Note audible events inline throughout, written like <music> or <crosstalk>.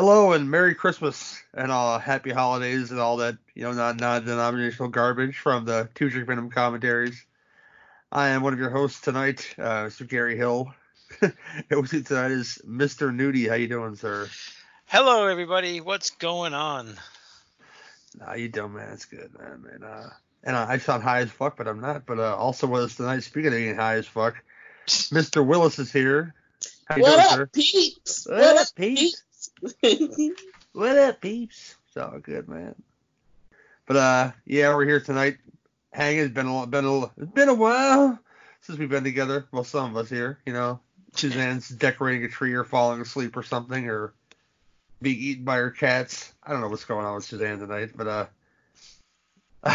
Hello and Merry Christmas and uh, Happy Holidays and all that, you know, non non-denominational garbage from the Two Drink Venom commentaries. I am one of your hosts tonight, uh, Mr. Gary Hill. <laughs> it was tonight is Mr. Nudie. How you doing, sir? Hello, everybody. What's going on? Nah, you doing, man. It's good, man. And, uh, and uh, I sound high as fuck, but I'm not. But uh, also with us tonight, speaking of being high as fuck, Mr. Willis is here. How you what doing, up, sir? peeps? What, what up, peeps? peeps? <laughs> what up, peeps? It's all good, man. But uh, yeah, we're here tonight. Hang It's been a been a it's been a while since we've been together. Well, some of us here, you know. Suzanne's <laughs> decorating a tree or falling asleep or something, or being eaten by her cats. I don't know what's going on with Suzanne tonight, but uh.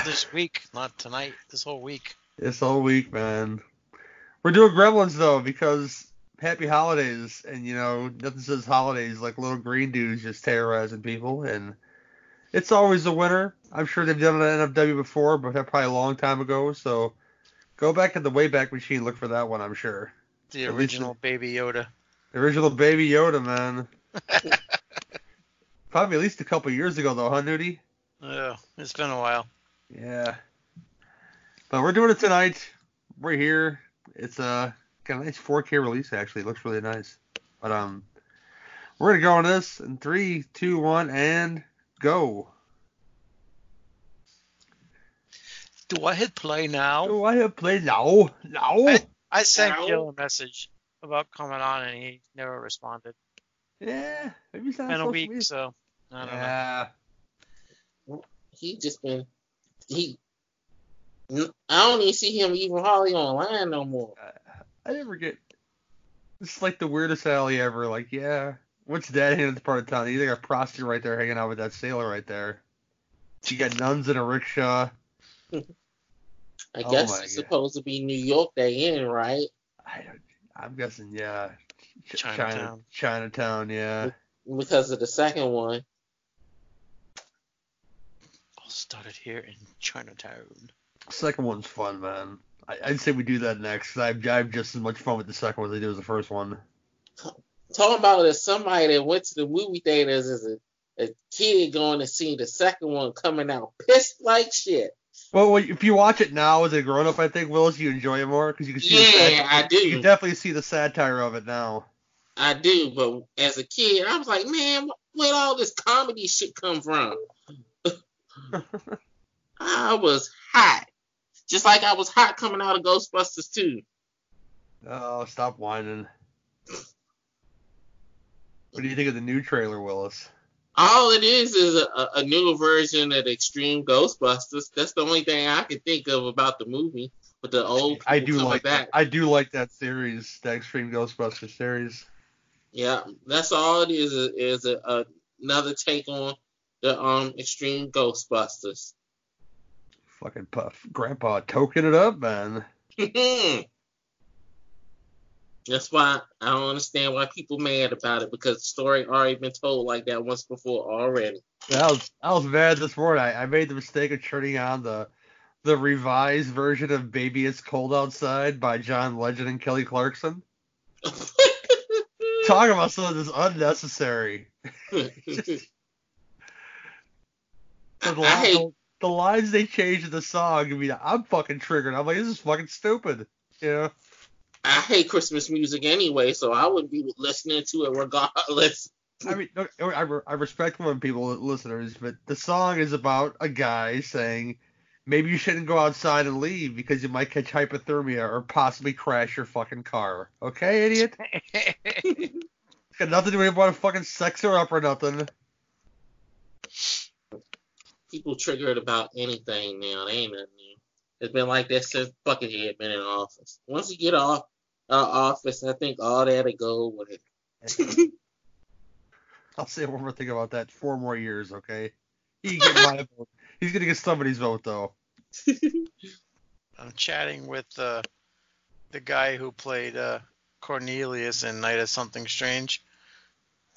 this week, not tonight. This whole week. <laughs> This whole week, man. We're doing Gremlins though because happy holidays, and you know nothing says holidays like little green dudes just terrorizing people, and it's always the winter. I'm sure they've done it at NFW before, but probably a long time ago. So go back in the Wayback Machine, look for that one. I'm sure. The original Baby Yoda. The original Baby Yoda, man. <laughs> probably at least a couple years ago, though, huh, Nudie? Yeah, it's been a while. Yeah. But we're doing it tonight. We're here. It's a got a nice 4K release actually. It looks really nice. But um, we're gonna go on this in three, two, one, and go. Do I hit play now? Do I hit play now? No. I, I sent no. Gil a message about coming on and he never responded. Yeah, maybe it's been a week, so I don't yeah. know. He just been he. I don't even see him even hardly online no more. I, I never get. It's like the weirdest alley ever. Like, yeah, what's that in the part of town? You got a prostitute right there hanging out with that sailor right there. You got nuns in a rickshaw. I oh guess it's God. supposed to be New York they in, right? I don't, I'm guessing, yeah. Chinatown. China, Chinatown, yeah. Because of the second one. All started here in Chinatown. Second one's fun, man. I, would say we do that next. I, I have just as much fun with the second one as I do with the first one. Talking about as somebody that went to the movie theaters as a, a kid going to see the second one coming out pissed like shit. Well, if you watch it now as a grown up, I think Willis, you enjoy it more because you can see. Yeah, I do. You definitely see the satire of it now. I do, but as a kid, I was like, man, where all this comedy shit come from? <laughs> I was hot, just like I was hot coming out of Ghostbusters too. Oh, stop whining. What do you think of the new trailer, Willis? all it is is a, a newer version of Extreme Ghostbusters. That's the only thing I can think of about the movie. But the old I do like that. I do like that series, the Extreme Ghostbusters series. Yeah, that's all it is. Is a, a, another take on the um Extreme Ghostbusters. Fucking puff, Grandpa toking it up, man. <laughs> That's why I don't understand why people mad about it because the story already been told like that once before already. I was I was mad this morning. I, I made the mistake of turning on the the revised version of Baby It's Cold Outside by John Legend and Kelly Clarkson. <laughs> Talking about something that's unnecessary. <laughs> the, hate... the lines they changed in the song, I mean, I'm fucking triggered. I'm like, this is fucking stupid. You know? I hate Christmas music anyway, so I would be listening to it regardless. I mean, I, I respect when people listeners, but the song is about a guy saying maybe you shouldn't go outside and leave because you might catch hypothermia or possibly crash your fucking car. Okay, idiot? it's <laughs> got nothing to do with fucking sex her up or nothing. People triggered about anything now. They ain't nothing new. It's been like that since Buckethead been in office. Once you get off uh, office. I think all that'll go with <laughs> it. I'll say one more thing about that. Four more years, okay? He get my vote. He's gonna get somebody's vote though. <laughs> I'm chatting with uh, the guy who played uh, Cornelius in Night of Something Strange.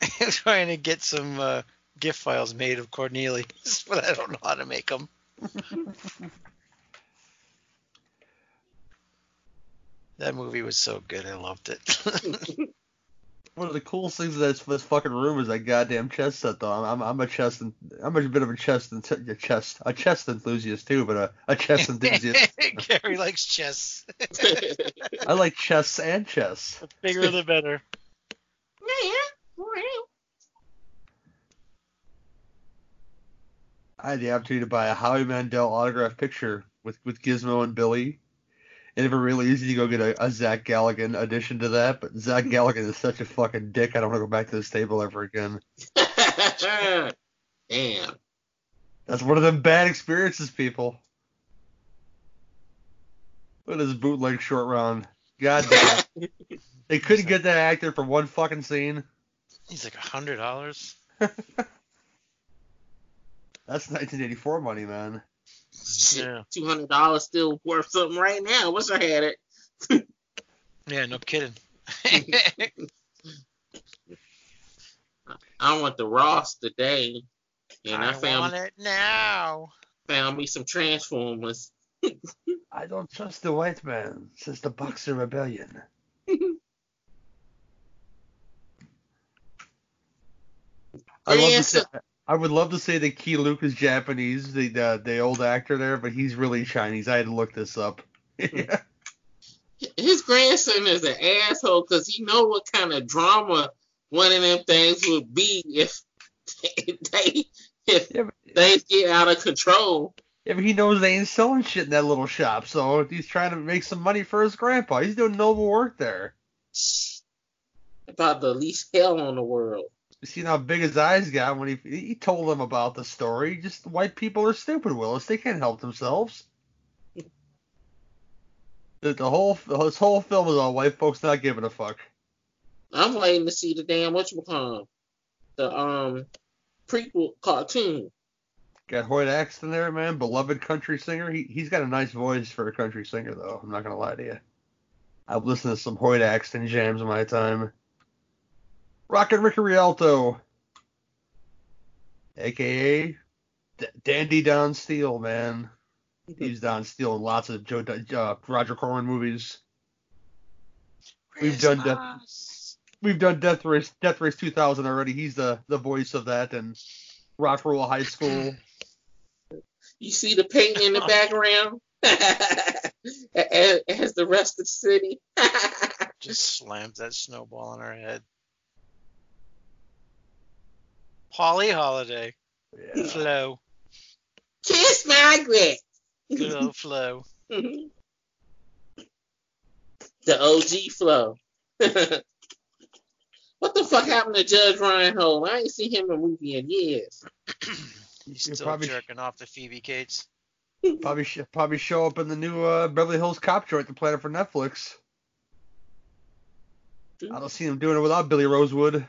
<laughs> trying to get some uh, GIF files made of Cornelius, <laughs> but I don't know how to make them. <laughs> That movie was so good. I loved it. <laughs> One of the coolest things of this this fucking room is that goddamn chess set though. I'm I'm, I'm a chess and I'm a bit of a chess and a chess a chess enthusiast too, but a, a chess enthusiast. Gary likes chess. I like chess and chess. The bigger the better. I had the opportunity to buy a Howie Mandel autograph picture with with Gizmo and Billy. And if it really easy to go get a, a Zach Galligan addition to that, but Zach <laughs> Galligan is such a fucking dick. I don't want to go back to this table ever again. <laughs> Damn. That's one of them bad experiences, people. Look at this bootleg short round. God damn. <laughs> they couldn't get that actor for one fucking scene. He's like a hundred dollars. That's 1984 money, man. Yeah. Two hundred dollars still worth something right now. Wish I had it. <laughs> Yeah, no kidding. <laughs> I went to Ross today, and I, I found want it now. found me some Transformers. <laughs> I don't trust the white man, since the Boxer Rebellion. I love to say, I would love to say that Key Luke is Japanese, the, the the old actor there, but he's really Chinese. I had to look this up. yeah. His grandson is an asshole because he know what kind of drama one of them things would be if <laughs> they if Yeah, but, things get out of control. yeah, but he knows they ain't selling shit in that little shop, so he's trying to make some money for his grandpa. He's doing noble work there. About the least hell on the world. You seen how big his eyes got when he he told them about the story. Just white people are stupid, Willis. They can't help themselves. The, the whole this whole film is all white folks not giving a fuck. I'm waiting to see the damn whatchamacallit. The um prequel cartoon. Got Hoyt Axton there, man, beloved country singer. He he's got a nice voice for a country singer, though. I'm not gonna lie to you. I've listened to some Hoyt Axton jams in my time. Rockin' Ricky Rialto, aka D- Dandy Don Steele, man. He's Don Steele in lots of Joe uh, Roger Corman movies. We've done that. Christmas. We've done Death Race Death Race 2000 already. He's the the voice of that and Rock Roll High School. You see the painting in the background <laughs> as, as the rest of the city. <laughs> Just slams that snowball on her head. Polly Holiday. Yeah. Flo. Kiss Margaret. Good old Flo. <laughs> the OG Flo. <laughs> what the fuck happened to Judge Reinhold? I ain't seen him in a movie in years. He's You're still probably- jerking off to Phoebe Cates. Probably sh- probably show up in the new uh, Beverly Hills Cop joint the play it for Netflix. I don't see him doing it without Billy Rosewood.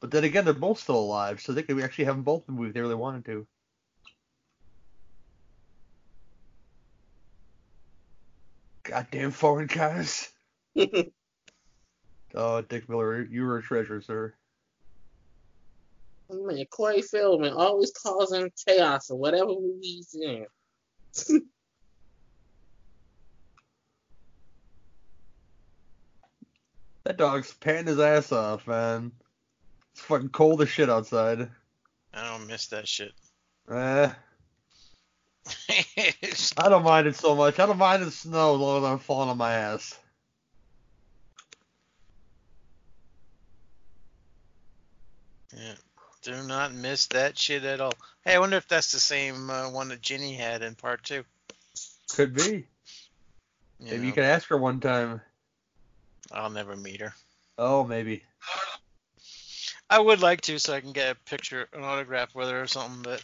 But then again, they're both still alive, so they could actually have them both in the movie if they really wanted to. Goddamn foreign guys. <laughs> Oh, Dick Miller, you were a treasure, sir. Man, Corey Feldman always causing chaos in whatever movie he's in. <laughs> That dog's panting his ass off, man. It's fucking cold as shit outside. I don't miss that shit. Eh, <laughs> I don't mind it so much. I don't mind the snow as long as I'm falling on my ass. yeah. Do not miss that shit at all. Hey, I wonder if that's the same uh, one that Ginny had in part two. Could be. You Maybe know, you could ask her one time. I'll never meet her. Oh, maybe. I would like to, so I can get a picture, an autograph with her or something, but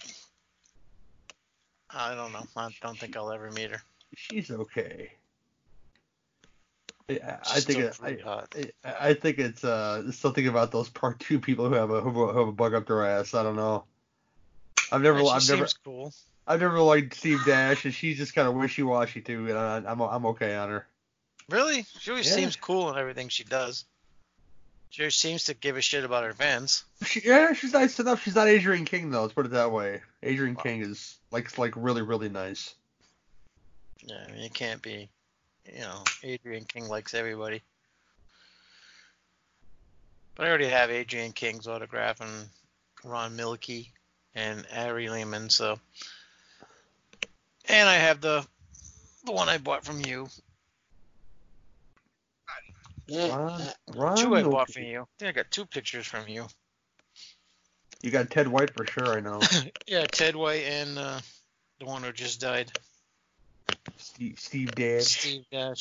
I don't know. I don't think I'll ever meet her. She's okay. Yeah, I think it, I. I I think it's uh something about those part <laughs> two people who have a who have a bug up their ass. I don't know. I've never Yeah, she I've never seems cool. I've never liked Steve Dash and she's just kind of wishy washy too. And I, I'm I'm okay on her. Really? She always Yeah. seems cool in everything she does. She seems to give a shit about her fans. She, yeah, she's nice enough. She's not Adrienne King though. Let's put it that way. Adrienne Wow. King is like like really really nice. Yeah, I mean, you can't be you know, Adrienne King likes everybody. But I already have Adrienne King's autograph and Ron Millkie and Ari Lehman, so. And I have the the one I bought from you. Yeah, Ron, uh, Ron Two I Millkie. bought from you. I think I got two pictures from you. You got Ted White for sure, I know. <laughs> Yeah, Ted White and uh, the one who just died, Steve, Steve Dash. Steve Dash.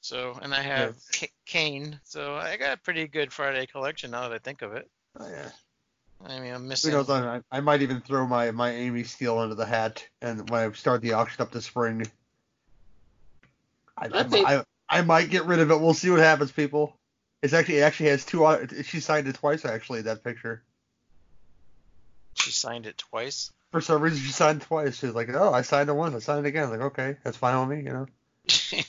So, and I have K- Kane. So I got a pretty good Friday collection now that I think of it. Oh, yeah. I mean, I'm Who missing. knows? I, I might even throw my, my Amy Steel into the hat, and when I start the auction up this spring, I, I think- I, I might get rid of it. We'll see what happens, people. It's actually it actually has two. She signed it twice actually. That picture. She signed it twice. For some reason, she signed twice. She's like, "Oh, I signed it once. I signed it again." like, okay, that's fine with me, you know. <laughs>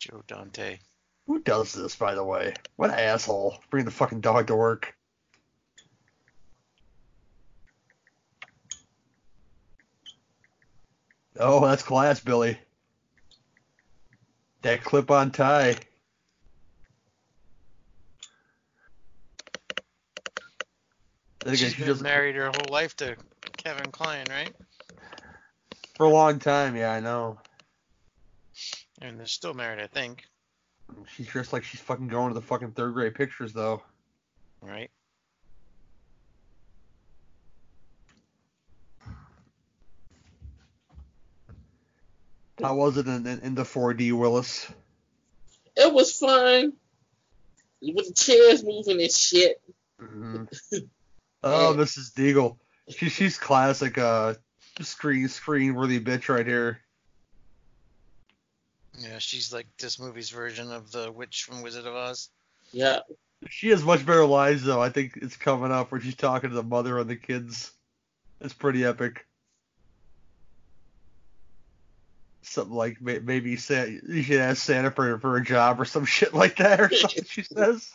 Joe Dante. Who does this, by the way? What asshole! Bring the fucking dog to work. Oh, that's class, Billy. That clip-on tie. I think She's she been just married her whole life to Kevin Kline, right? for a long time. Yeah, I know. And they're still married, I think. She's dressed like she's fucking going to the fucking third grade pictures, though. Right? How was it in, in, in the 4D, Willis? it was fun. With the chairs moving and shit. hmm <laughs> Oh, Mrs. Deagle. She, she's classic uh screen screen worthy bitch right here. Yeah, she's like this movie's version of the witch from Wizard of Oz. Yeah. She has much better lines though. I think it's coming up where she's talking to the mother and the kids. It's pretty epic. Something like may- maybe Sa- you should ask Santa for for a job or some <laughs> shit like that or something. She <laughs> says.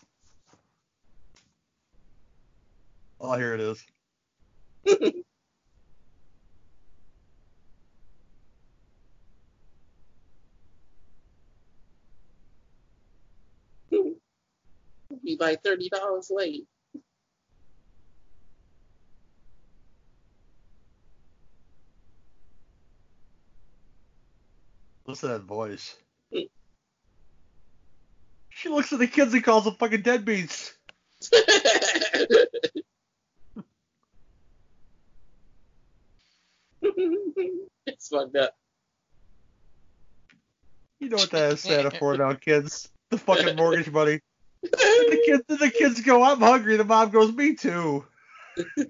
Oh, here it is. <laughs> Be like thirty dollars late. Listen to that voice. Mm. She looks at the kids and calls them fucking deadbeats. <laughs> it's fucked up. You know what that is Santa for now, kids. The fucking mortgage <laughs> money. The kids, the kids go, I'm hungry. The mom goes, me too. <laughs>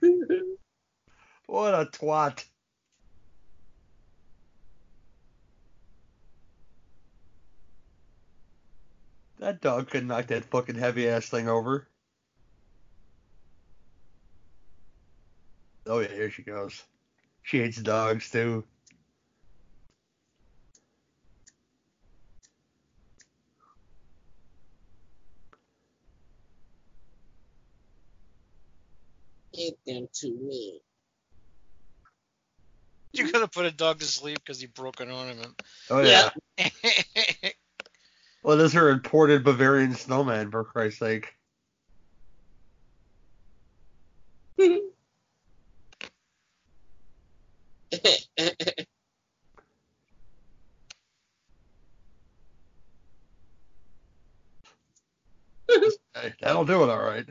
What a twat. That dog could knock that fucking heavy ass thing over. Oh yeah, here she goes. She hates dogs too. Get them to me. You gotta put a dog to sleep because he broke an ornament. Oh yeah. Yeah. <laughs> Well, is her imported Bavarian snowman, for Christ's sake. <laughs> Hey, that'll do it, all right.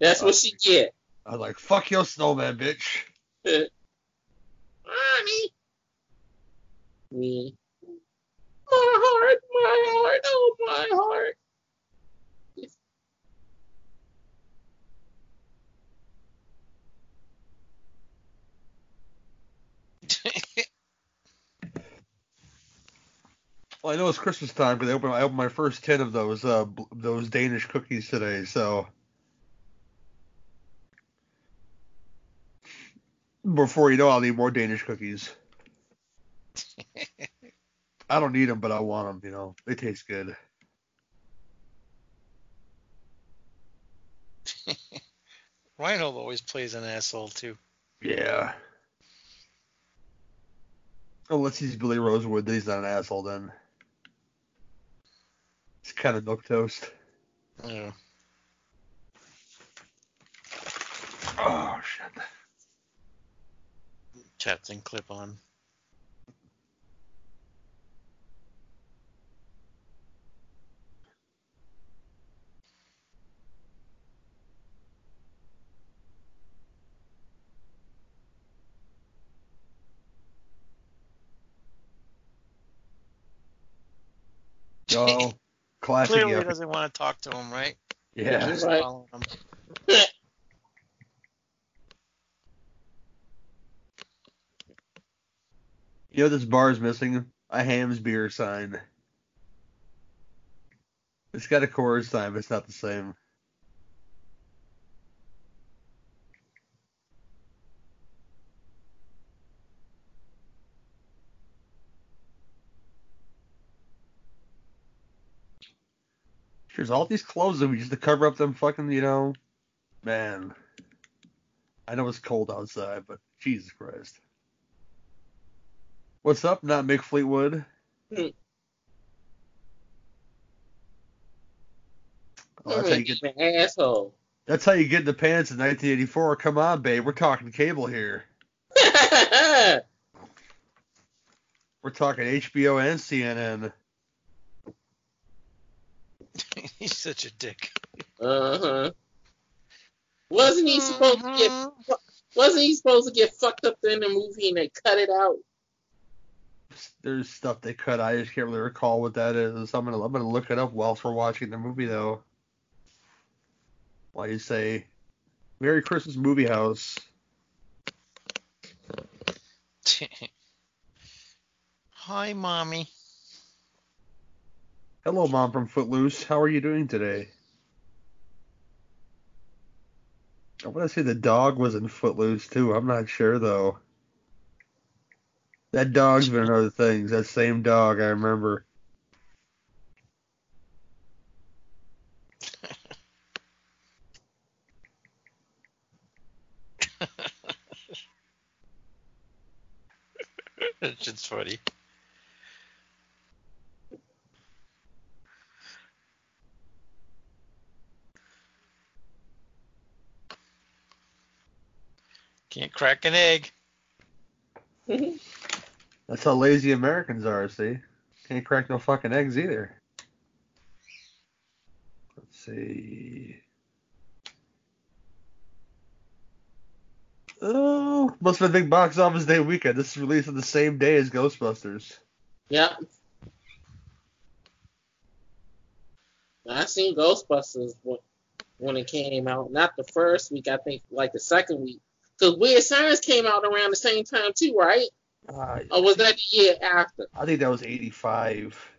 That's what she get. I was like, fuck your snowman, bitch. <laughs> Mommy. Me. My heart, my heart, oh my heart. <laughs> Well, I know it's Christmas time, but I opened, I opened my first tin of those uh those Danish cookies today, so before you know, I'll need more Danish cookies. <laughs> I don't need them, but I want them. You know, they taste good. <laughs> Reinhold always plays an asshole too. Yeah. Oh, unless he's Billy Rosewood, then he's not an asshole then. It's kind of milk toast. Yeah. Oh shit. Chat thing clip on. Oh, <laughs> classic. Clearly yeah. doesn't want to talk to him, right? Yeah. He's Right. following him. You know this bar is missing a Hamm's beer sign. It's got a Coors sign, but it's not the same. There's all these clothes that we just to cover up them fucking, you know, man. I know it's cold outside, but Jesus Christ. What's up, not Mick Fleetwood? Hmm. Oh, that's, how you get, asshole. that's how you get in the pants in 1984. Come on, babe. We're talking cable here. <laughs> We're talking HBO and CNN. <laughs> He's such a dick. uh huh. Wasn't he supposed to get? Wasn't he supposed to get fucked up in the movie and they cut it out? There's stuff they cut. I just can't really recall what that is. I'm gonna I'm gonna look it up whilst we're watching the movie though. Why do you say Merry Christmas Movie House? <laughs> Hi, mommy. Hello, Mom from Footloose. How are you doing today? I want to say the dog was in Footloose too. I'm not sure though. That dog's been in other things. That same dog, I remember. <laughs> That shit's funny. Can't crack an egg. <laughs> That's how lazy Americans are. See, can't crack no fucking eggs either. Let's see. Oh, must have been a big box office day weekend. This is released on the same day as Ghostbusters. Yeah. I seen Ghostbusters when, when it came out. Not the first week, I think like the second week. Because Weird Science came out around the same time too, right? Uh, Or was that the year after? I think that was 85.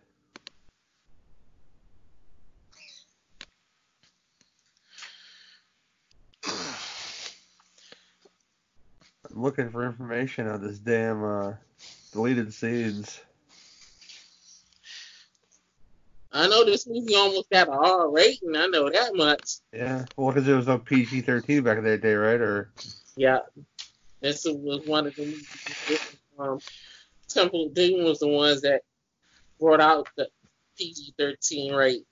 I'm looking for information on this damn uh, deleted scenes. I know this movie almost got an R rating. I know that much. Yeah, well, because it was no PG-13 back in that day, right? Or Yeah. This was one of the. Um, Temple of Doom was the ones that brought out the PG 13 rate.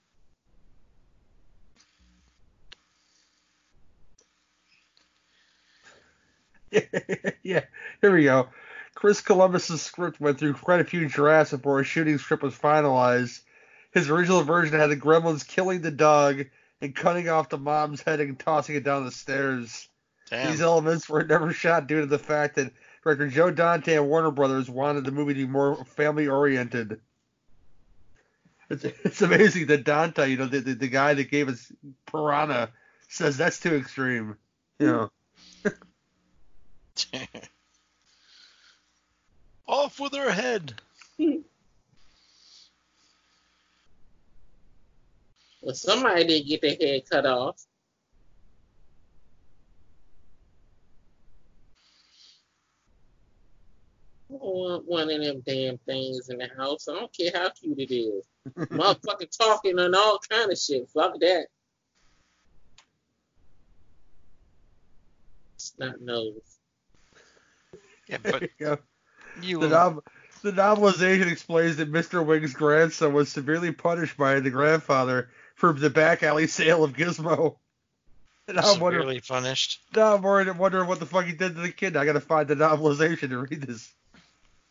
<laughs> yeah, here we go. Chris Columbus's script went through quite a few drafts before a shooting script was finalized. His original version had the gremlins killing the dog and cutting off the mom's head and tossing it down the stairs. Damn. These elements were never shot due to the fact that director Joe Dante and Warner Brothers wanted the movie to be more family oriented. It's, it's amazing that Dante, you know, the, the, the guy that gave us Piranha, says that's too extreme. You know. <laughs> Off with her head. Well, somebody did get their head cut off. Don't want one of them damn things in the house. I don't care how cute it is. Motherfucker talking and all kind of shit. Fuck that. not nose. Yeah, but There you go. you The, nov- the novelization explains that Mr. Wing's grandson was severely punished by the grandfather for the back alley sale of Gizmo. And I'm wondering, severely punished. now I'm worried, wondering what the fuck he did to the kid. I gotta find the novelization to read this.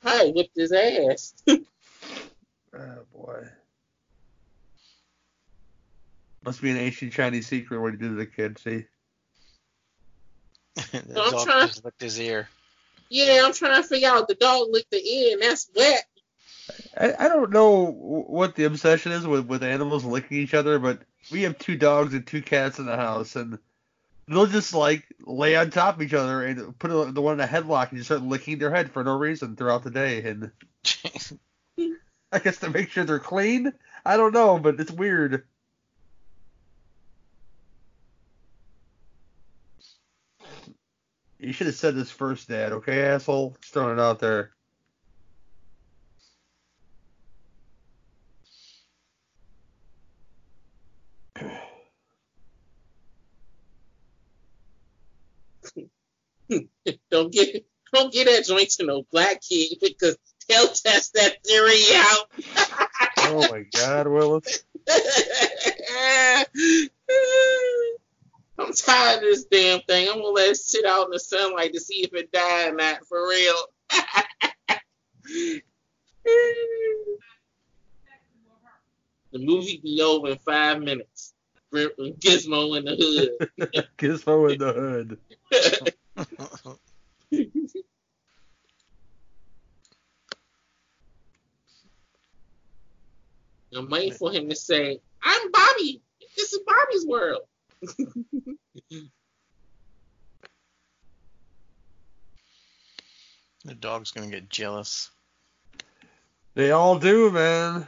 Hi, whipped his ass. <laughs> Oh boy. Must be an ancient Chinese secret what he did to the kid. See. <laughs> the I'm dog trying- just licked his ear. yeah, I'm trying to figure out the dog licked the ear and that's wet. I, I don't know what the obsession is with, with animals licking each other, but we have two dogs and two cats in the house, and they'll just like lay on top of each other and put a, the one in a headlock and just start licking their head for no reason throughout the day. And <laughs> I guess to make sure they're clean. I don't know, but it's weird. You should have said this first, Dad. Okay, asshole. Just throwing it out there. <laughs> don't get don't get that joint to no black kid because they'll test that theory out. <laughs> Oh my God, Willis. <laughs> I'm tired of this damn thing. I'm gonna let it sit out in the sunlight to see if it died or not for real. the movie be over in five minutes. Gizmo in the hood. Gizmo in the hood. I'm waiting for him to say, "I'm Bobby. This is Bobby's world." <laughs> the dog's gonna get jealous. They all do, man.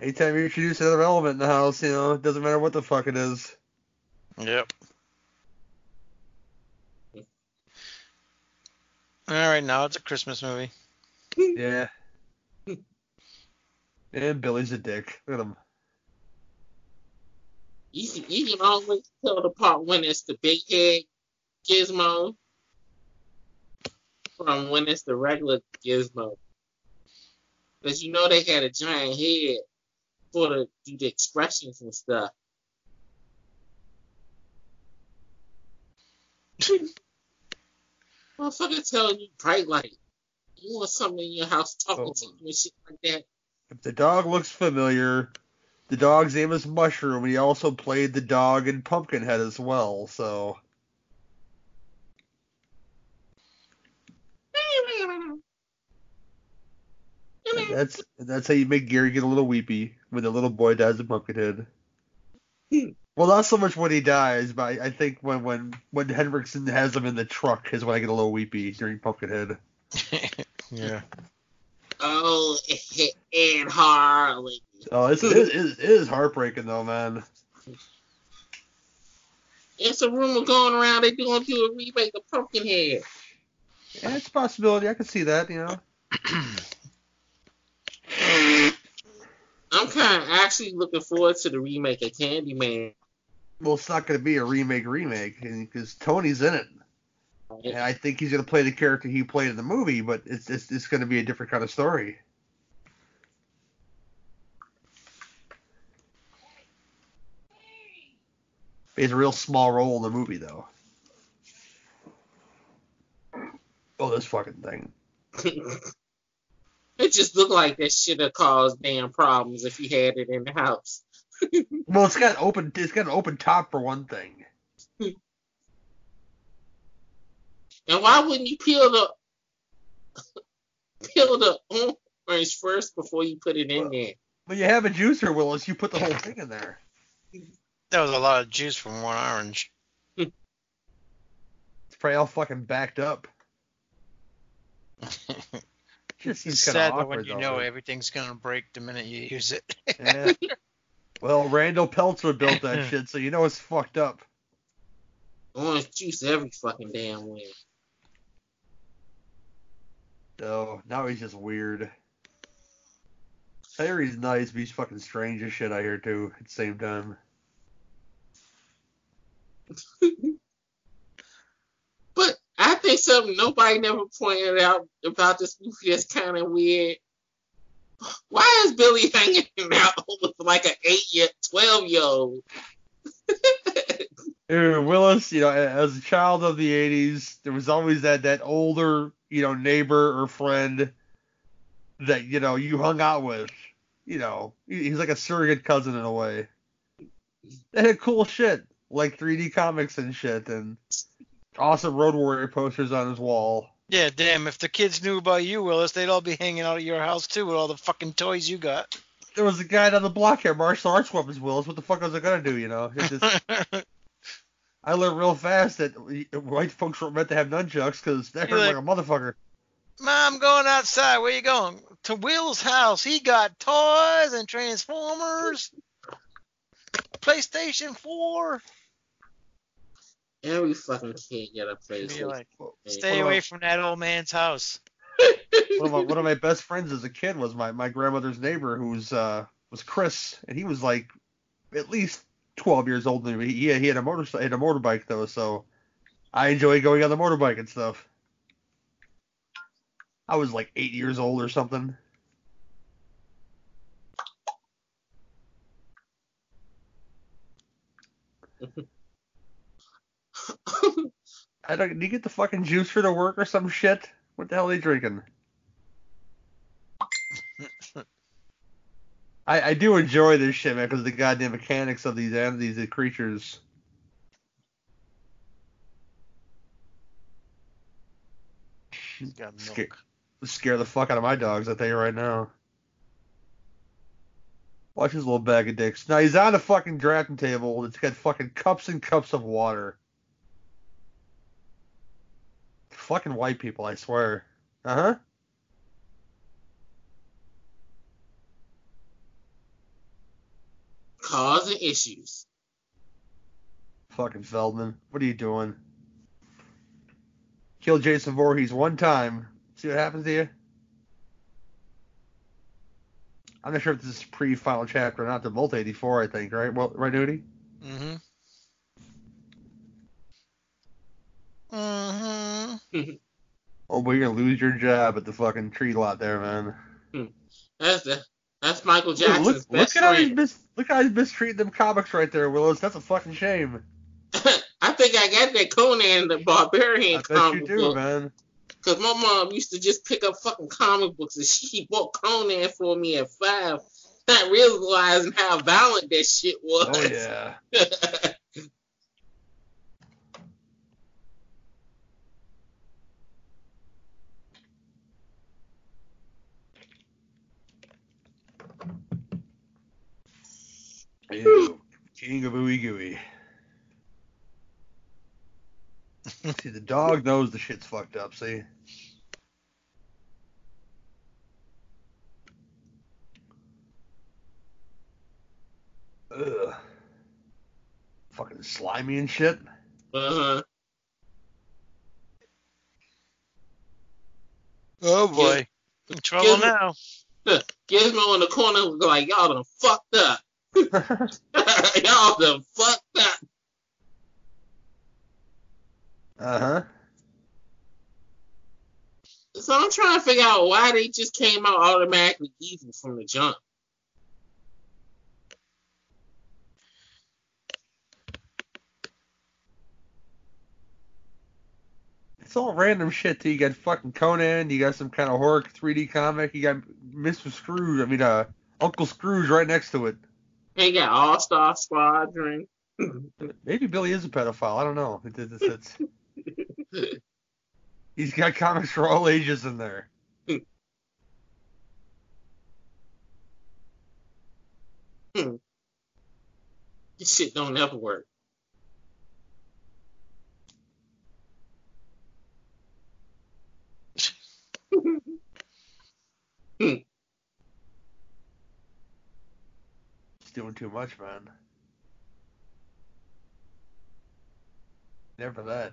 Anytime you introduce another element in the house, you know, it doesn't matter what the fuck it is. Yep. All right, now it's a Christmas movie. Yeah. <laughs> And Billy's a dick. Look at him. You can, you can always tell the part when it's the big head gizmo from when it's the regular gizmo. Because you know they had a giant head for the do the expressions and stuff. <laughs> Motherfucker telling you bright light. You want something in your house talking Oh. to you and shit like that. If the dog looks familiar, the dog's name is Mushroom, and he also played the dog in Pumpkinhead as well, so. That's that's how you make Gary get a little weepy when the little boy dies in Pumpkinhead. Hmm. Well, not so much when he dies, but I, I think when when when Henriksen has him in the truck is when I get a little weepy during Pumpkinhead. <laughs> yeah. Oh, and Harley. Oh, it's, it, is, it is heartbreaking though, man. It's a rumor going around they doing do a remake of Pumpkinhead. Yeah, it's a possibility. I can see that, you know. I'm kind of actually looking forward to the remake of Candyman. Well, it's not going to be a remake remake because Tony's in it, and I think he's going to play the character he played in the movie, but it's it's, it's going to be a different kind of story. He has a real small role in the movie, though. Oh, this fucking thing. <laughs> it just looked like that should have caused damn problems if you had it in the house. <laughs> Well, it's got open. It's got an open top for one thing. <laughs> And why wouldn't you peel the peel the orange first before you put it in there? When you have a juicer, Willis, you put the whole thing in there. That was a lot of juice from one orange. <laughs> It's probably all fucking backed up. Just seems It's kind sad of that when you though, know man. everything's gonna break the minute you use it. Yeah. Well, Randall Peltzer built that <laughs> shit, so you know it's fucked up. Oh, Orange juice every fucking damn way. So now he's just weird. Harry's nice, but he's fucking strange as shit I hear too. At the same time. <laughs> But I think something nobody never pointed out about this movie that's kind of weird? <laughs> Why is Billy hanging <laughs> out with like an eight year, twelve year old? <laughs> Willis, you know, as a child of the '80s, there was always that that older, you know, neighbor or friend that you know you hung out with. You know, he's like a surrogate cousin in a way. They had cool shit like 3D comics and shit, and awesome Road Warrior posters on his wall. Yeah, damn. If the kids knew about you, Willis, they'd all be hanging out at your house too with all the fucking toys you got. There was a guy down the block here, martial arts weapons, Willis. What the fuck was I gonna do? You know, just, <laughs> I learned real fast that white folks weren't meant to have nunchucks because that hurt like, like, a motherfucker. Mom, going outside. Where you going? To Will's house. He got toys and Transformers, PlayStation 4. Every fucking kid get a PlayStation. Like, Stay away from that old man's house. one, of my, one of my best friends as a kid was my, my grandmother's neighbor, who's uh was Chris, and he was like at least 12 years older than me. He, he had a motor had a motorbike though, so I enjoy going on the motorbike and stuff. I was like eight years old or something. <laughs> I don't. Do you get the fucking juice for the work or some shit? What the hell are they drinking? <laughs> I, I do enjoy this shit, man, because the goddamn mechanics of these entities, these uh, creatures. He's got milk. Scare, scare the fuck out of my dogs, I tell you right now. Watch his little bag of dicks. Now he's on a fucking drafting table. that's got fucking cups and cups of water. Fucking white people, I swear. Uh huh. Causing issues. Fucking Feldman, what are you doing? Kill Jason Voorhees one time. See what happens to you? I'm not sure if this is pre-final chapter or not. The Volt 84, I think, right? Well, right, Nudie? Mm-hmm. <laughs> oh, but you're gonna lose your job at the fucking tree lot there, man. Hmm. That's the that's Michael Jackson's look, best look at friend. How mis- look how he's mistreating them comics right there, Willis. That's a fucking shame. <laughs> I think I got that Conan the Barbarian I bet comic you do, book. man. Cause my mom used to just pick up fucking comic books and she bought Conan for me at five, not realizing how violent that shit was. Oh yeah. <laughs> Ew. King of ooey gooey. <laughs> see, the dog knows the shit's fucked up. See. Ugh. Fucking slimy and shit. uh-huh. Oh boy. In trouble Give- now. <laughs> Gizmo in the corner was like, y'all done fucked up. <laughs> y'all done fucked up. Uh huh. So I'm trying to figure out why they just came out automatically evil from the jump. It's all random shit too. You got fucking Conan, you got some kind of horror 3D comic, you got Mr. Scrooge, I mean uh Uncle Scrooge right next to it. They got All Star Squadron. Maybe Billy is a pedophile. I don't know. It, it, it's, it's, he's got comics for all ages in there. This shit don't ever work. He's <laughs> doing too much, man. Never that.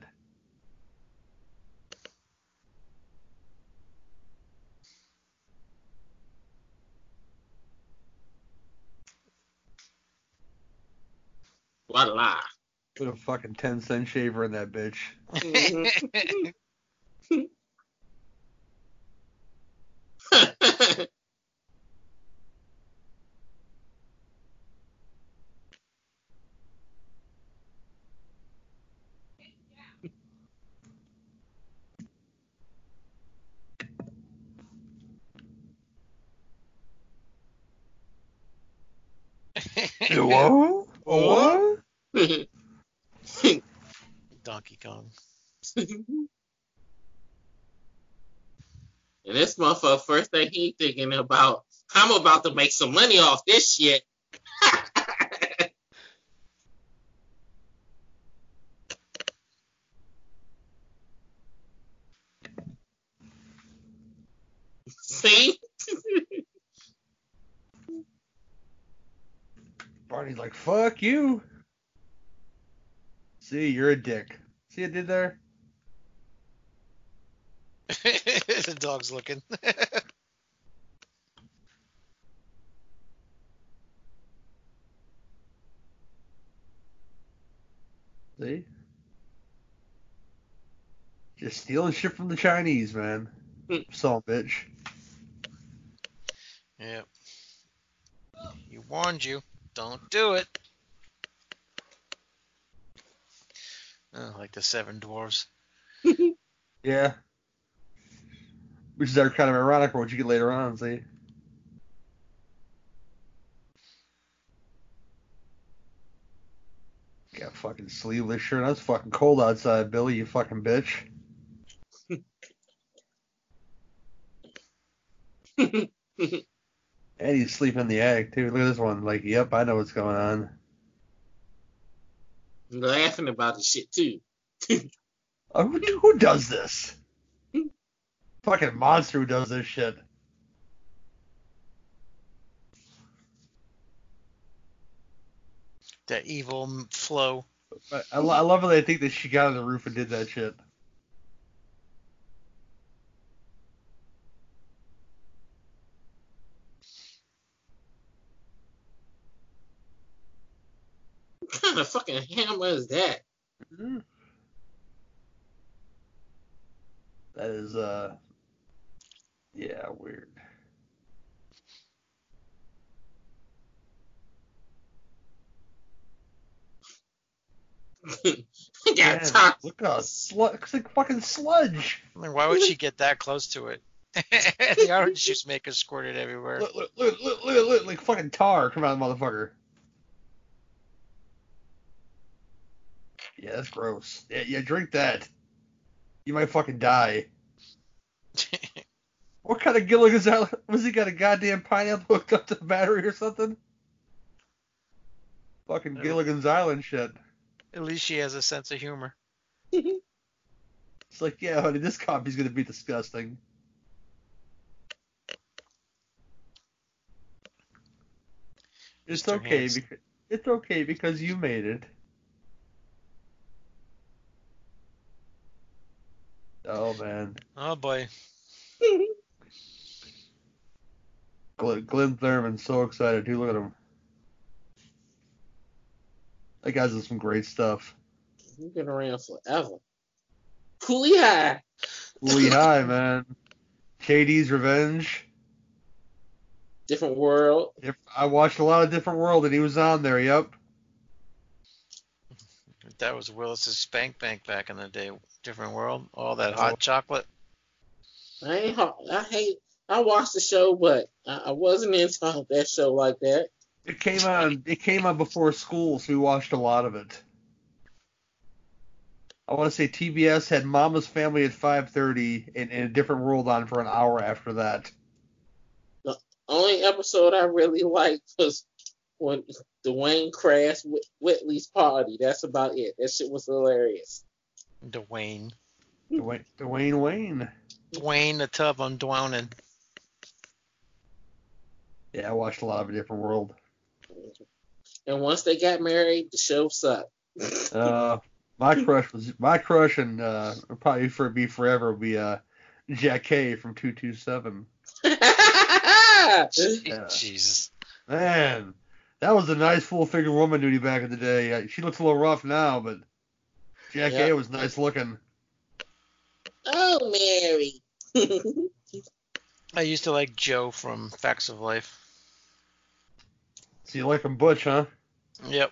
What a lie. Put a fucking 10 cent shaver in that bitch. Mm-hmm. <laughs> <laughs> What? What? <laughs> Donkey Kong. and this motherfucker, first thing he thinking about, I'm about to make some money off this shit. See? Barney's like, fuck you. See, you're a dick. See what I did there? <laughs> the dog's looking. <laughs> See? Just stealing shit from the Chinese, man. Mm. Son a bitch. yep. He warned you. Don't do it. Oh, like the seven dwarves. <laughs> Yeah. Which is kind of ironic for what you get later on, see? Got a fucking sleeveless shirt. That's fucking cold outside, Billy, you fucking bitch. <laughs> And he's sleeping in the attic too. Look at this one. Like, yep, I know what's going on. laughing about the shit too. <laughs> Oh, who, who does this? Fucking monster who does this shit. The evil flow. I, I, lo- I love how they think that she got on the roof and did that shit. Kind of fucking hammer is that? That is, uh, yeah, weird. <laughs> got Man, time. look at slu- looks like fucking sludge. I mean, why would she get that close to it? <laughs> the orange juice maker squirted everywhere. Look, look, look, look, look, look, like fucking tar come out of the motherfucker. Yeah, that's gross. Yeah, yeah, drink that. You might fucking die. <laughs> What kind of Gilligan's Island? Was he got a goddamn pineapple hooked up to the battery or something? Fucking Gilligan's Island shit. At least she has a sense of humor. <laughs> It's like, yeah, honey, this coffee's gonna be disgusting. It's Mr. okay because it's okay because you made it. Oh man, Oh boy. <laughs> Glynn, Glynn Turman's so excited too. Look at him. That guy's doing some great stuff. You've been around forever. Cooley high. Lee <laughs> High, man. J.D.'s Revenge. Different world. I watched a lot of Different World and he was on there. Yep. That was Willis's Spank Bank back in the day. Different world. All that hot chocolate. I ain't. ho- I hate. I watched the show, but I, I wasn't into that show like that. It came on. It came on before school, so we watched a lot of it. I want to say TBS had Mama's Family at 5:30 and, and a different world on for an hour after that. The only episode I really liked was when Dwayne crashed Whit- Whitley's party. That's about it. That shit was hilarious. Dwayne. Dwayne, Dwayne Wayne. Dwayne the tub on Dwowning. Yeah, I watched a lot of a different world. And once they got married, the show sucked. <laughs> Uh, my crush was my crush, and uh, probably for be forever would be uh, Jackée from 227. <laughs> Jesus. Man, that was a nice full figure woman duty back in the day. Uh, She looks a little rough now, but Jack Yeah. A was nice looking. oh, Mary. <laughs> I used to like Jo from Facts of Life. So you like him Butch, huh? Yep.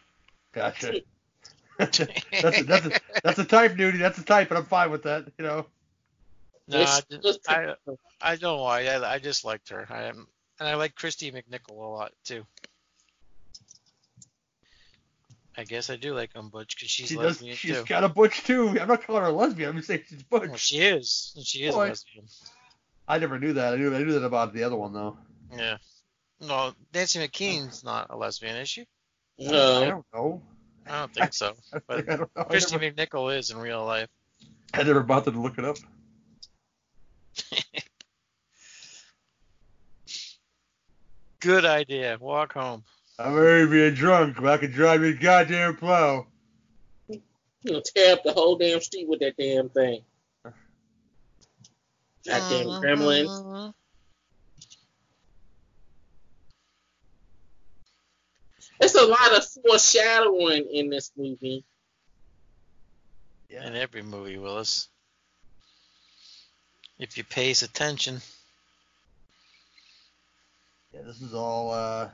Gotcha. <laughs> that's a, that's a, that's a type, nudie. That's a type, and I'm fine with that. You know. No, I, just- just- I, I don't know why. I, I just liked her. I am, and I like Kristy McNichol a lot too. I guess I do like um Butch because she's she does. lesbian She's too. got a Butch too. I'm not calling her a lesbian. I'm just saying she's Butch. Well, she is. She is a Boy. lesbian. I never knew that. I knew I knew that about the other one though. Yeah. No, Nancy McKeon's not a lesbian, is she? No. I don't know. I don't think so. <laughs> I, But don't know. I Kristy never, McNichol is in real life. I never bothered to look it up. <laughs> Good idea. Walk home. I'm already being drunk, but I can drive your goddamn plow. You know, tear up the whole damn street with that damn thing. Goddamn gremlins. Mhm. It's a lot of foreshadowing in this movie. Yeah, in every movie, Willis. If you pays attention. Yeah, this is all. uh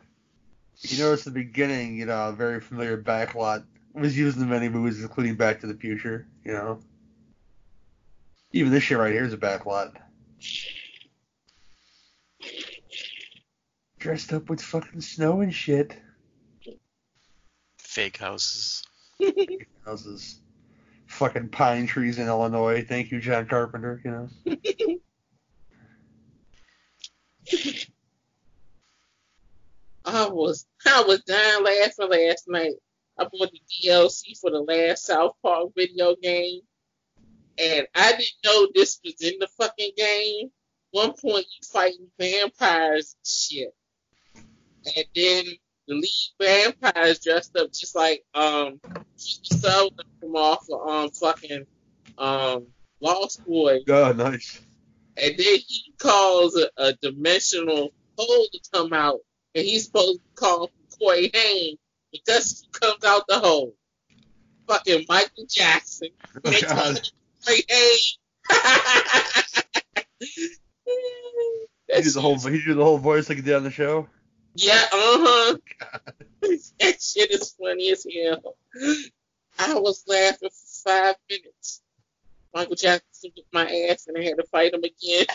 You notice the beginning, you know, a very familiar backlot was used in many movies, including Back to the Future. You know, even this shit right here is a backlot. Dressed up with fucking snow and shit. Fake houses. Fake <laughs> Houses, fucking pine trees in Illinois. Thank you, John Carpenter. You know. <laughs> I was I was dying laughing last night. I bought the DLC for the last South Park video game, and I didn't know this was in the fucking game. One point you fighting vampires and shit, and then the lead vampires dressed up just like um Sullivan from off of um fucking um Lost Boy, Oh, nice. and then he calls a, a dimensional hole to come out, and he's supposed to call Corey Haim, but guess who comes out the hole? Fucking Michael Jackson. Oh, <laughs> They God. told Corey Haim. He did the whole he did the whole voice like he did on the show. Yeah, uh huh. <laughs> that shit is funny as hell. I was laughing for five minutes. Michael Jackson whipped my ass and I had to fight him again.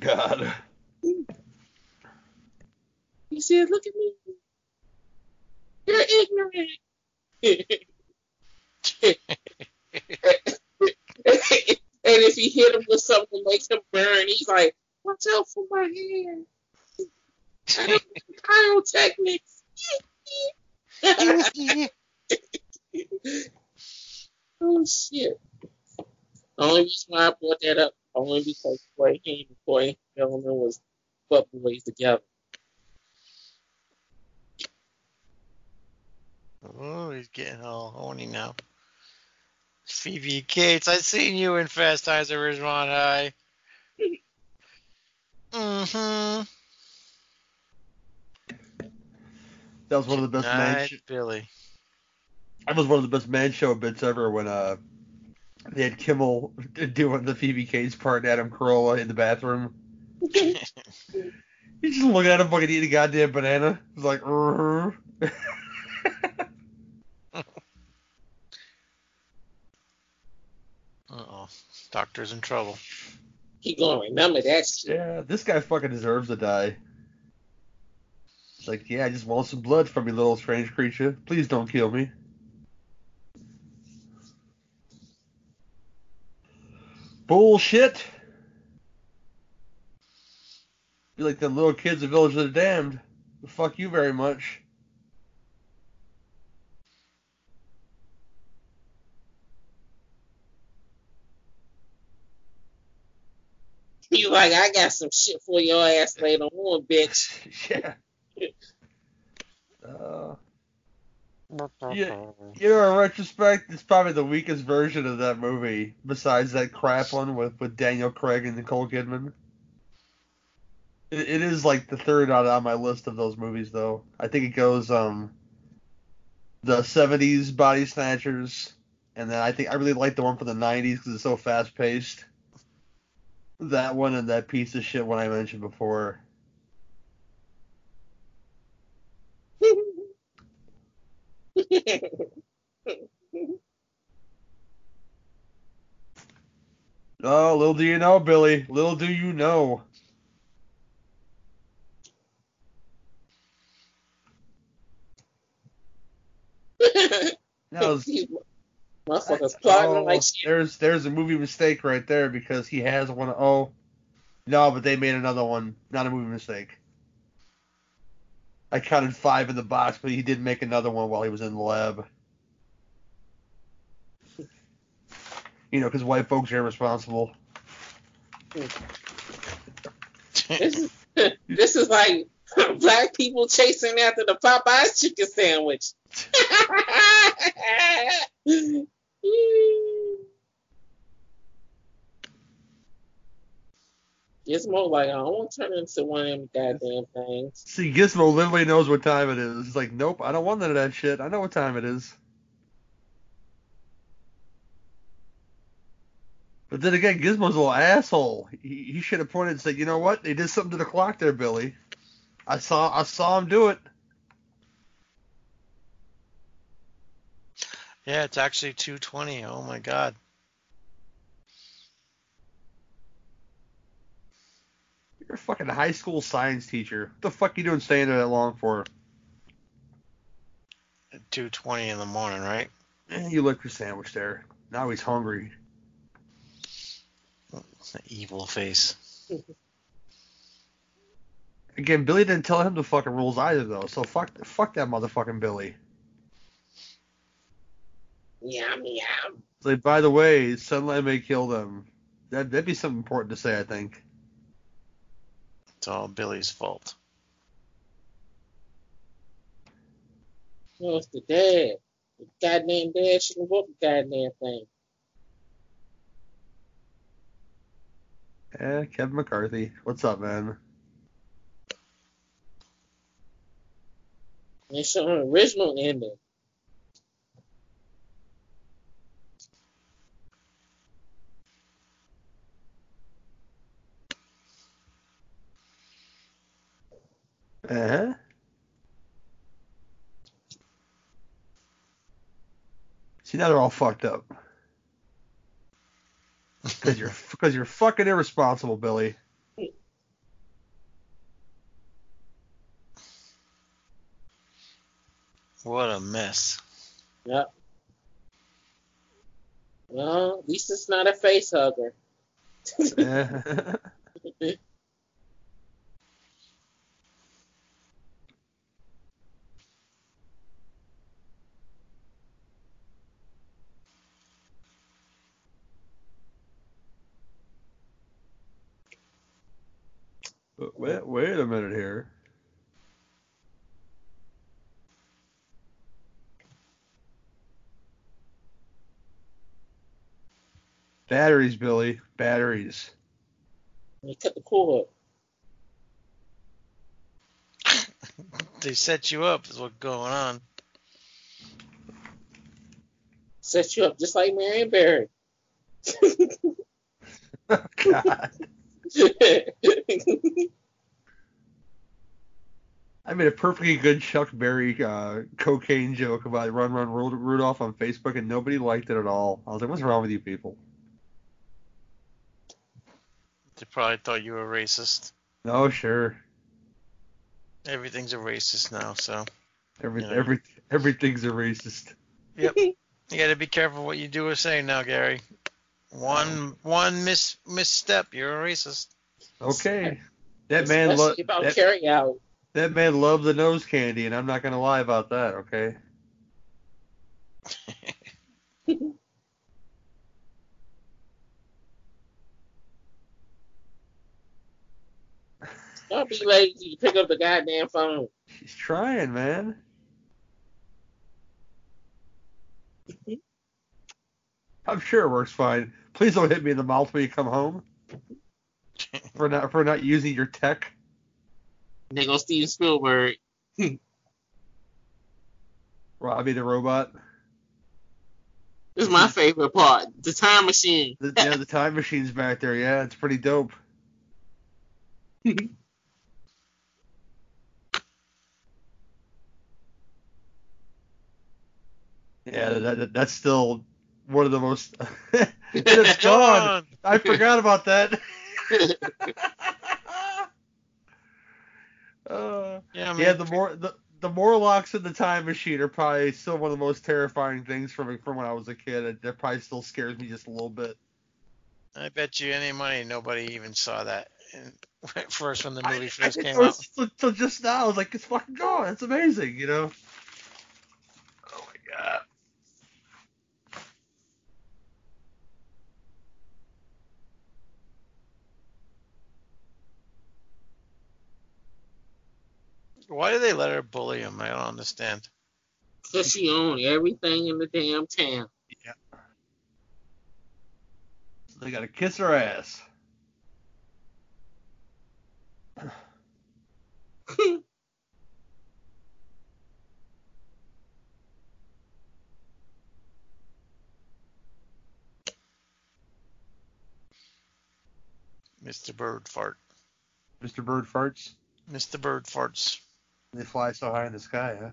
God. He said, Look at me. You're ignorant. <laughs> and if he hit him with something to make him burn, he's like, Watch out for my hand. Pyrotechnics. <laughs> oh shit. The only reason why I brought that up only because Corey Haim and Corey Feldman was butt boys together. Oh, he's getting all horny now. Phoebe Cates, I seen you in Fast Times at Ridgemont High. <laughs> Mm-hmm. That was one of the best man. Sh- Billy. that was one of the best man show bits ever when uh they had Kimmel <laughs> doing the Phoebe Cates part, and Adam Carolla in the bathroom. <laughs> He's just looking at him fucking eating a goddamn banana. He's like, uh Uh-oh. Doctor's in trouble. He gonna remember that shit. yeah, this guy fucking deserves to die. It's like, yeah, I just want some blood from you, little strange creature. Please don't kill me. Bullshit. Be like the little kids of Village of the Damned. Fuck you very much. He's like, I got some shit for your ass later on, bitch. <laughs> yeah. Uh, Yeah. you know, in retrospect, it's probably the weakest version of that movie, besides that crap one with, with Daniel Craig and Nicole Kidman. It, it is like the third out on my list of those movies, though. I think it goes um, the '70s Body Snatchers, and then I think I really like the one from the '90s because it's so fast paced. That one and that piece of shit one I mentioned before. <laughs> Oh, little do you know, Billy. Little do you know. <laughs> Now, These motherfuckers plotting oh, like shit. there's there's a movie mistake right there because he has one oh no, but they made another one. Not a movie mistake. I counted five in the box, but he did make another one while he was in the lab. You know, because white folks are irresponsible. This is <laughs> this is like <laughs> black people chasing after the Popeyes chicken sandwich. <laughs> it's more like I don't want to turn into one of them goddamn things. See, Gizmo literally knows what time it is. He's like, nope, I don't want none of that shit. I know what time it is. But then again, Gizmo's a little asshole. He, he should have pointed and said, you know what? They did something to the clock there, Billy. I saw I saw him do it. Yeah, it's actually 220. Oh my god. You're a fucking high school science teacher. What the fuck you doing staying there that long for? 220 in the morning, right? Eh, you left your sandwich there. Now he's hungry. The evil face. Again, Billy didn't tell him the fucking rules either, though. So fuck, fuck that motherfucking Billy. Yum yum. It's like, by the way, sunlight may kill them. That that'd be something important to say, I think. It's all Billy's fault. No, it's the dad. The goddamn dad should have whooped the goddamn thing. Yeah, Kevin McCarthy. What's up, man? They show an original ending. Uh-huh. See, now they're all fucked up. Because you're, <laughs> cause you're fucking irresponsible, Billy. What a mess. Yep. Well, at least it's not a face hugger. <laughs> wait, wait a minute here. Batteries, Billy. Batteries. You cut the cord. <laughs> They set you up, is what's going on. Set you up just like Marion Barry. <laughs> Oh, God. <laughs> <laughs> I made a perfectly good Chuck Berry uh, cocaine joke about Run Run Ru- Rudolph on Facebook, and nobody liked it at all. I was like, what's wrong with you people? They probably thought you were racist. No, sure. Everything's a racist now, so Every, Yeah. every, everything's a racist. Yep. you got to be careful what you do or say now, Gary. One one mis misstep, you're a racist. Okay. That man, lo- Especially about that, carry out. that man loved the nose candy, and I'm not going to lie about that, okay? <laughs> Don't be lazy. Pick up the goddamn phone. She's trying, man. <laughs> I'm sure it works fine. Please don't hit me in the mouth when you come home <laughs> for not for not using your tech. Goes Steven Spielberg. <laughs> Robby the robot. This is my favorite part. The time machine. The, yeah, the time machine's back there. Yeah, it's pretty dope. <laughs> yeah, that, that, that's still one of the most. <laughs> <laughs> it's gone. I forgot about that. <laughs> uh, yeah, yeah. The more the the Morlocks in the time machine are probably still one of the most terrifying things from from when I was a kid. It, that probably still scares me just a little bit. I bet you any money nobody even saw that in, first when the movie I, first I, came out. So, so just now, I was like, it's fucking gone. It's amazing, you know. Oh my god. Why do they let her bully him? I don't understand. Because she owned everything in the damn town. Yeah. So they gotta kiss her ass. <laughs> Mr. Bird fart. Mr. Bird farts. Mr. Bird farts. They fly so high in the sky, huh?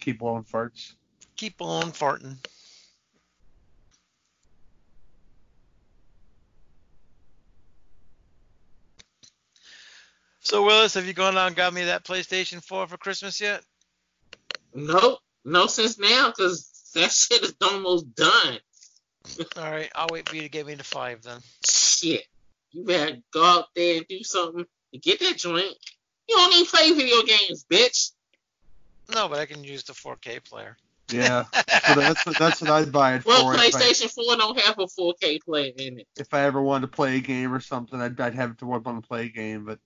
Keep blowing farts. Keep blowing farting. So Willis, have you gone out and got me that PlayStation 4 for Christmas yet? Nope, no since now because that <laughs> shit is almost done. All right, I'll wait for you to get me the five then. Shit, you better go out there and do something to get that joint. You don't even play video games, bitch. No, but I can use the 4K player. Yeah, <laughs> so that's what, that's what I'd buy it well, for. Well, PlayStation I, 4 don't have a 4K player in it. If I ever wanted to play a game or something, I'd, I'd have to work on to play a game. But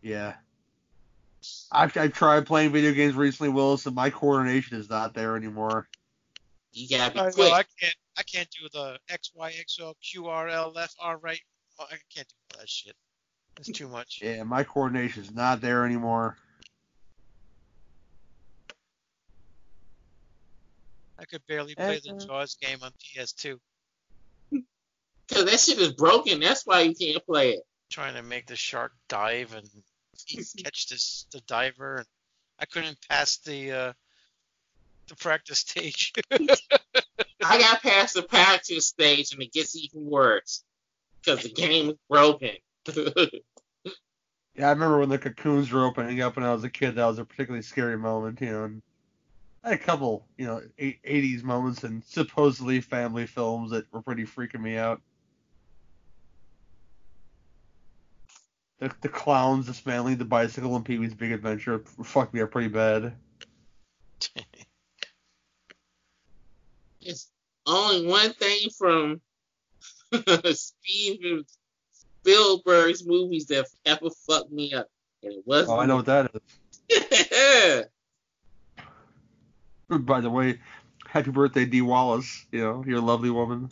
yeah, I've, I've tried playing video games recently, Willis, and my coordination is not there anymore. You gotta be quick. Well, I can't I can't do the X Y X O Q R L left R right. Oh, I can't do that shit. It's too much. Yeah, my coordination's not there anymore. I could barely play the Jaws game on PS2. Cause that shit is broken. That's why you can't play it. Trying to make the shark dive and <laughs> catch this the diver, and I couldn't pass the uh, the practice stage. <laughs> I got past the practice stage, and it gets even worse because the game is broken. <laughs> yeah, I remember when the cocoons were opening up when I was a kid. That was a particularly scary moment, you know. And I had a couple, you know, 80s moments and supposedly family films that were pretty freaking me out. The, the clowns dismantling the bicycle in Pee Wee's Big Adventure fucked me up pretty bad. <laughs> it's only one thing from <laughs> Steven Spielberg's movies that ever fucked me up, and it was. Oh, I know what that is. <laughs> By the way, happy birthday, Dee Wallace. You know, you're a lovely woman.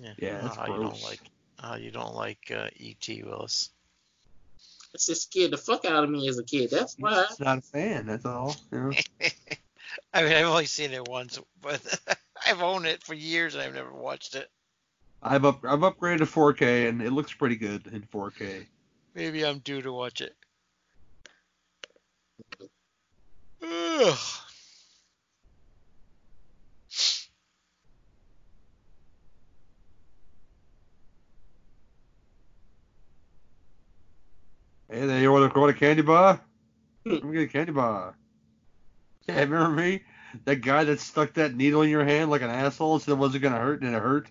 Yeah, yeah that's how gross. you don't like how you don't like uh, E.T. Willis. It just scared the fuck out of me as a kid. That's why. I'm not a fan. That's all. You know? <laughs> I mean, I've only seen it once, but <laughs> I've owned it for years and I've never watched it. I've up I've upgraded to 4K and it looks pretty good in 4K. Maybe I'm due to watch it. Ugh. Hey there, you want to go to candy bar? Let me get a candy bar. Yeah, remember me? That guy that stuck that needle in your hand like an asshole said it wasn't gonna hurt and it hurt.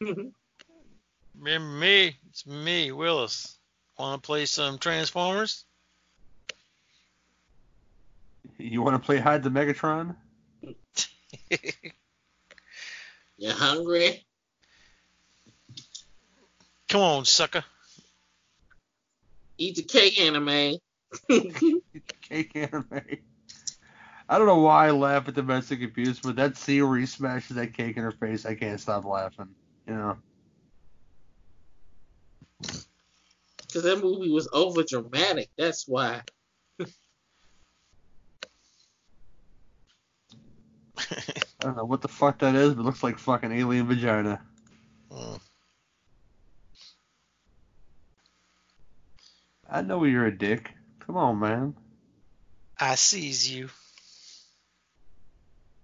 <laughs> remember me? It's me, Willis. Want to play some Transformers? You want to play Hide the Megatron? <laughs> you hungry? Come on, sucker. Eat the cake Anna Mae. <laughs> Eat the cake Anna Mae. I don't know why I laugh at domestic abuse, but that scene where he smashes that cake in her face, I can't stop laughing. You know. Because that movie was over dramatic. That's why. <laughs> I don't know what the fuck that is, but looks like fucking alien vagina. Mm. I know you're a dick. Come on, man. I sees you.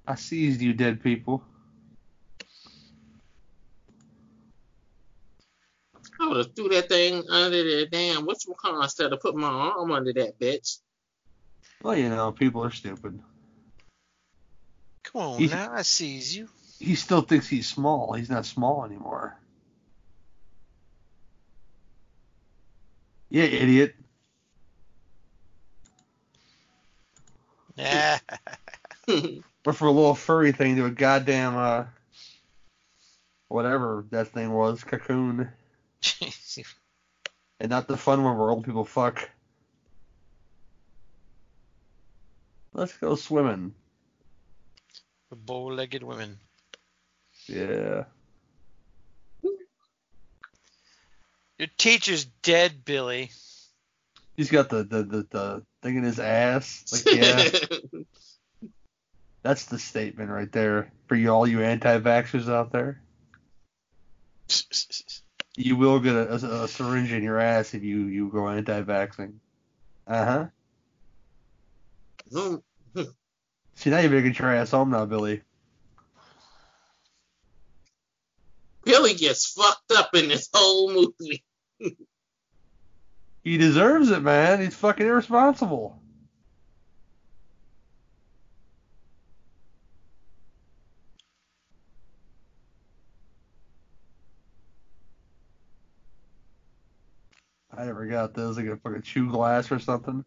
I seized you, dead people. I would have threw that thing under the damn What's whatchamacallit instead of put my arm under that bitch. Well, you know, people are stupid. Come on He's- now, I sees you. He still thinks he's small. He's not small anymore. Yeah, idiot. Yeah. <laughs> <laughs> But for a little furry thing to a goddamn uh whatever that thing was, cocoon. And not the fun one where old people fuck. Let's go swimming. the bow-legged women. Yeah. Your teacher's dead, Billy. He's got the, the, the, the thing in his ass. Like, yeah. <laughs> That's the statement right there for you all you anti-vaxxers out there. You will get a, a, a syringe in your ass if you you go anti-vaxxing. Uh huh. Mm, See now you better get your ass home now, Billy. Billy gets fucked up in this whole movie. <laughs> He deserves it, man. He's fucking irresponsible. I never got those. Like a fucking chew glass or something.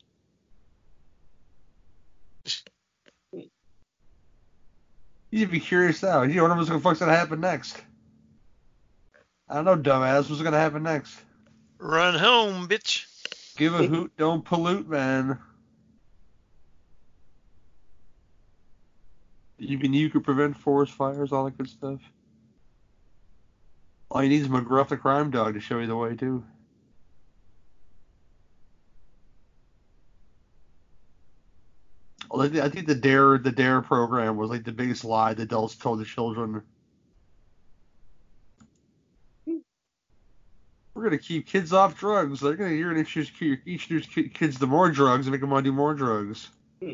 You'd be curious now. You wonder what's gonna fuck's gonna happen next. I don't know, dumbass. What's gonna happen next? Run home, bitch. Give a hoot, don't pollute, man. You even you could prevent forest fires, all that good stuff. All you need is McGruff the crime dog to show you the way too. I I think the Dare the Dare program was like the biggest lie the adults told the children. We're gonna keep kids off drugs. They're gonna you're gonna introduce, introduce ki- kids to more drugs and make them want to do more drugs. <laughs>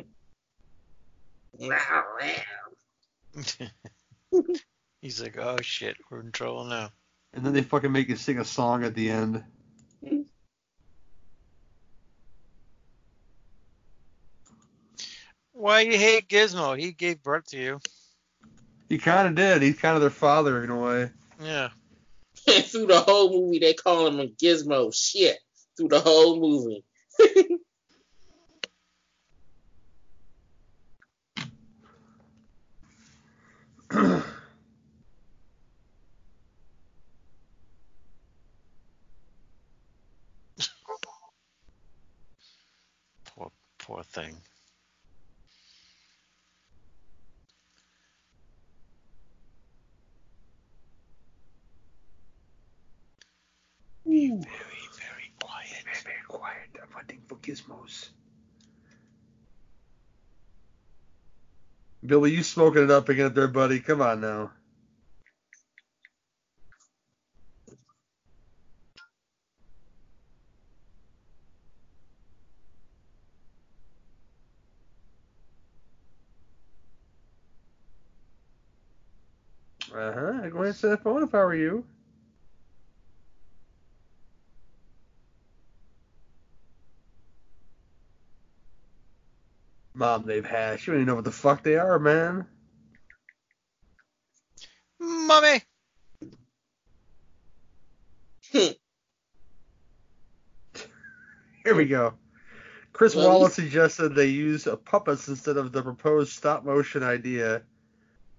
He's like, oh shit, we're in trouble now. And then they fucking make you sing a song at the end. <laughs> Why you hate Gizmo? He gave birth to you. He kind of did. He's kind of their father in a way. Yeah. And <laughs> through the whole movie, they call him a gizmo shit. Through the whole movie. <laughs> Poor, poor thing. Very, very quiet. Very, very quiet. I'm hunting for gizmos. Billy, you smoking it up again there, buddy. Come on now. Uh huh. I'd go ahead and set phone if I were you. Mom, they've hashed. You don't even know what the fuck they are, man. Mommy. <laughs> Here we go. Chris Well, Walas suggested they use puppets instead of the proposed stop motion idea.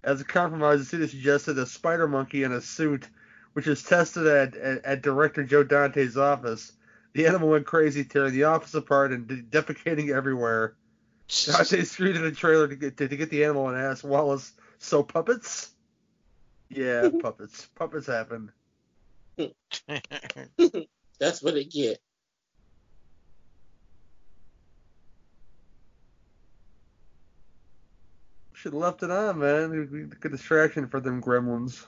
As a compromise, the studio suggested a spider monkey in a suit, which was tested at, at, at director Joe Dante's office. The animal went crazy, tearing the office apart and de- defecating everywhere. Dante screwed in a trailer to get to, to get the animal and asked Walas, "So puppets?" Yeah, <laughs> puppets. Puppets happen. <laughs> That's what it get. Should have left it on, man. Good distraction for them gremlins.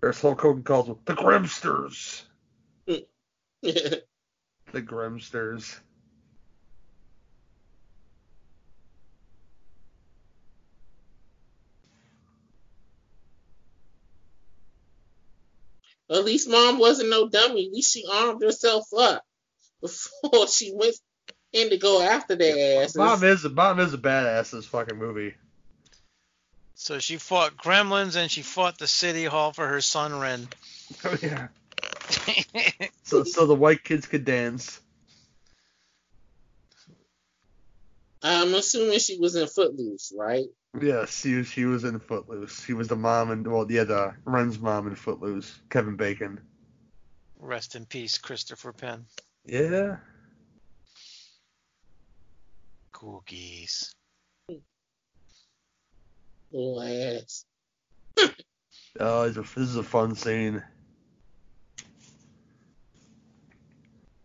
Or Hulk Hogan calls them the Grimsters. <laughs> the Grimsters. At least mom wasn't no dummy. At least she armed herself up before she went in to go after their asses. Mom is a mom is a badass in this fucking movie. So she fought gremlins and she fought the city hall for her son Ren. Oh yeah. <laughs> so so the white kids could dance. I'm assuming she was in Footloose, right? Yes, she she was in Footloose. She was the mom and well, yeah, the Ren's mom in Footloose. Kevin Bacon. Rest in peace, Christopher Penn. Yeah. Cookies. Little ass. <laughs> oh, this is a fun scene.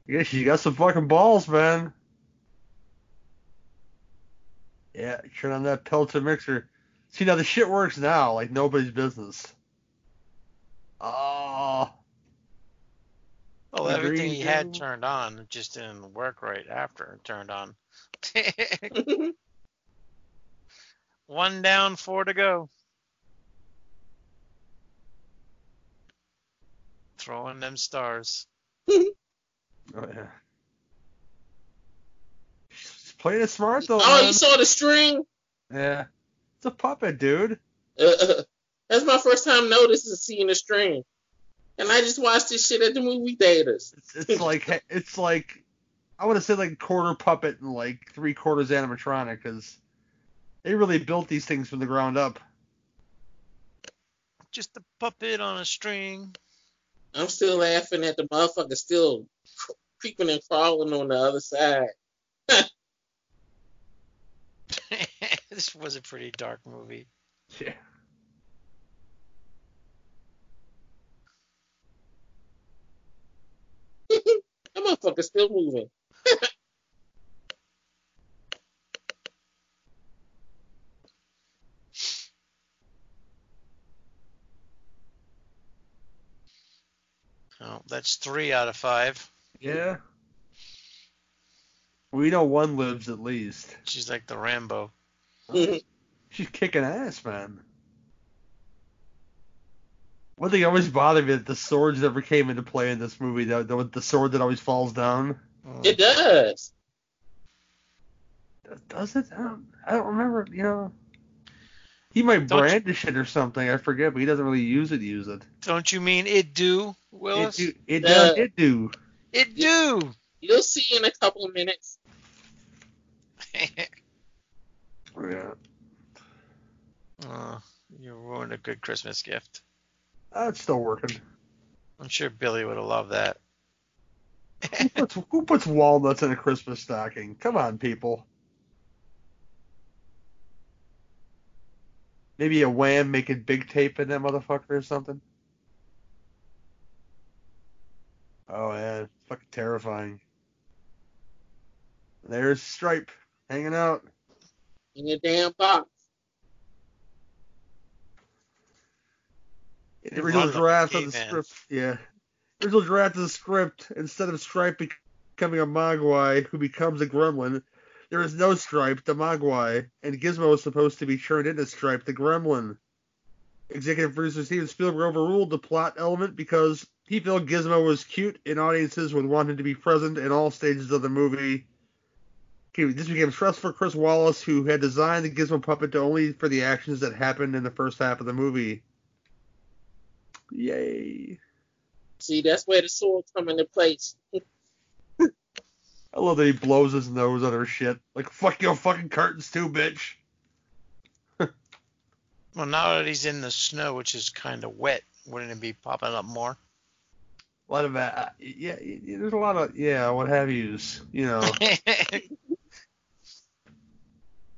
Yeah, she got some fucking balls, man. Yeah, turn on that Peltzer mixer. See now the shit works now like nobody's business. Oh. Well, everything he had turned on just didn't work right after it turned on. <laughs> One down, four to go. Throwing them stars. <laughs> oh yeah. She's playing it smart though. Oh, man. you saw the string? Yeah. It's a puppet, dude. Uh, <laughs> that's my first time noticing seeing the string. And I just watched this shit at the movie theaters. It's, it's <laughs> like it's like I want to say like quarter puppet and like three quarters animatronic because they really built these things from the ground up. Just a puppet on a string. I'm still laughing at the motherfucker still creeping and crawling on the other side. <laughs> this was a pretty dark movie. Yeah. <laughs> that motherfucker's still moving. <laughs> Oh, that's three out of five. Yeah. We know one lives at least. She's like the Rambo. <laughs> She's kicking ass, man. One thing always bothered me that the swords never came into play in this movie. The, the, the sword that always falls down. It does. Does it? I don't, I don't remember. You know, he might Don't you- brandish it or something. I forget, but he doesn't really use it. Use it. Don't you mean it do, It Willis? do. It Uh, does. It do. It do. You'll see in a couple of minutes. <laughs> Yeah. oh, you ruined a good Christmas gift. Uh, it's still working. I'm sure Billy would have loved that. Who puts, who puts walnuts in a Christmas stocking? Come on, people. Maybe a wham making big tape in that motherfucker or something. Oh yeah, it's fucking terrifying. There's Stripe hanging out. In your damn box. The original draft of the script. Yeah. Original draft of the script, instead of Stripe becoming a Mogwai who becomes a gremlin, there is no Stripe, the Mogwai, and Gizmo is supposed to be turned into Stripe, the gremlin. Executive producer Steven Spielberg overruled the plot element because he felt Gizmo was cute and audiences would want him to be present in all stages of the movie. Okay, This became stressful for Chris Walas, who had designed the Gizmo puppet to only for the actions that happened in the first half of the movie. Yay. See, that's where the sword come into place. I love that he blows his nose on her shit. Like, fuck your fucking curtains too, bitch. <laughs> Well, now that he's in the snow, which is kind of wet, wouldn't it be popping up more? A lot of that. Yeah, yeah, there's a lot of, yeah, what have yous. You know. <laughs>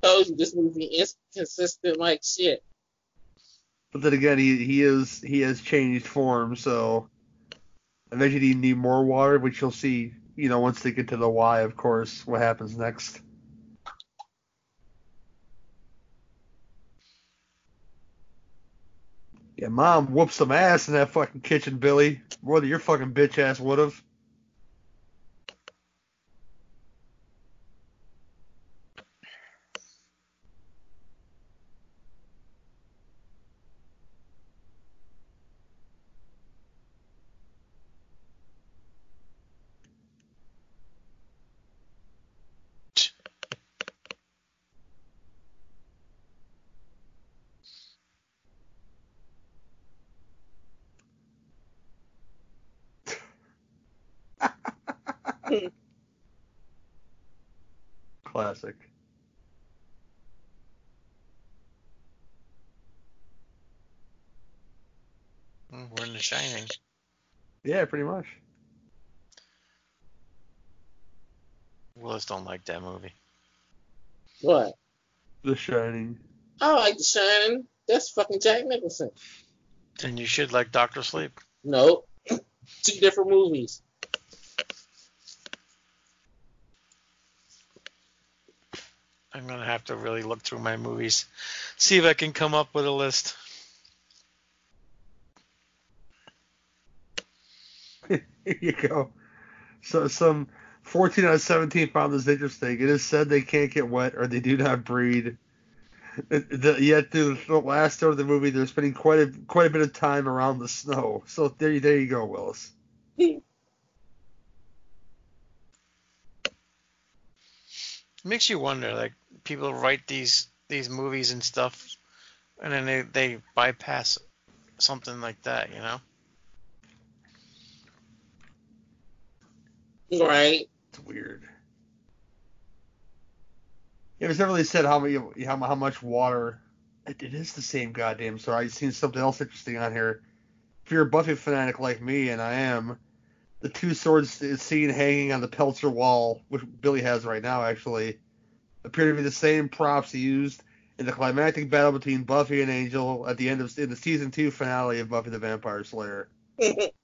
told you this movie is consistent like shit. But then again, he he is he has changed form, so eventually he need more water, which you'll see. You know, once they get to the Y, of course, what happens next. Yeah, mom whooped some ass in that fucking kitchen, Billy. More than your fucking bitch ass would have. Yeah, pretty much. Willis don't like that movie. What? The Shining. I like The Shining. That's fucking Jack Nicholson. Then you should like Doctor Sleep. Nope. <laughs> Two different movies. I'm gonna have to really look through my movies, see if I can come up with a list. Here <laughs> you go. So some 14 out of 17 found this interesting. It is said they can't get wet or they do not breed. The- yet through the last third of the movie, they're spending quite a quite a bit of time around the snow. So there, you- there you go, Willis. <laughs> Makes you wonder, like people write these these movies and stuff, and then they they bypass something like that, you know? Right. It's weird. It was never really said how many how, how much water. It, it is the same goddamn story. I've seen something else interesting on here. If you're a Buffy fanatic like me, and I am, the two swords is seen hanging on the Peltzer wall, which Billy has right now, actually, appear to be the same props used in the climactic battle between Buffy and Angel at the end of in the season two finale of Buffy the Vampire Slayer. <laughs>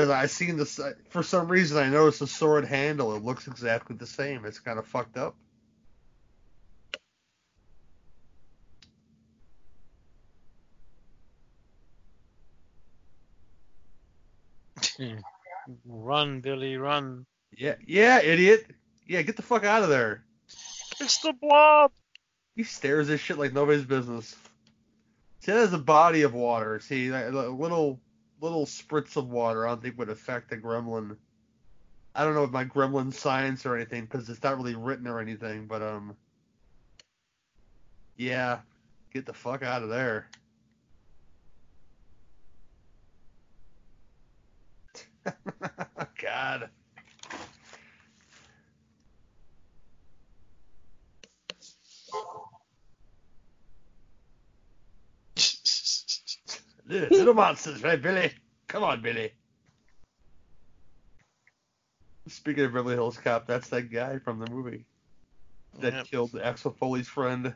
Because I seen this uh, for some reason I noticed the sword handle. It looks exactly the same. It's kind of fucked up. <laughs> run, Billy, run. Yeah, yeah, idiot. Yeah, get the fuck out of there. It's the blob. He stares at shit like nobody's business. See, that is a body of water. See, like, a little little spritz of water. I don't think would affect the gremlin. I don't know if my gremlin science or anything because it's not really written or anything. But um, yeah, get the fuck out of there. <laughs> God. Little <laughs> little monsters, right, Billy? Come on, Billy. Speaking of Beverly Hills Cop, that's that guy from the movie that Yep. killed Axel Foley's friend.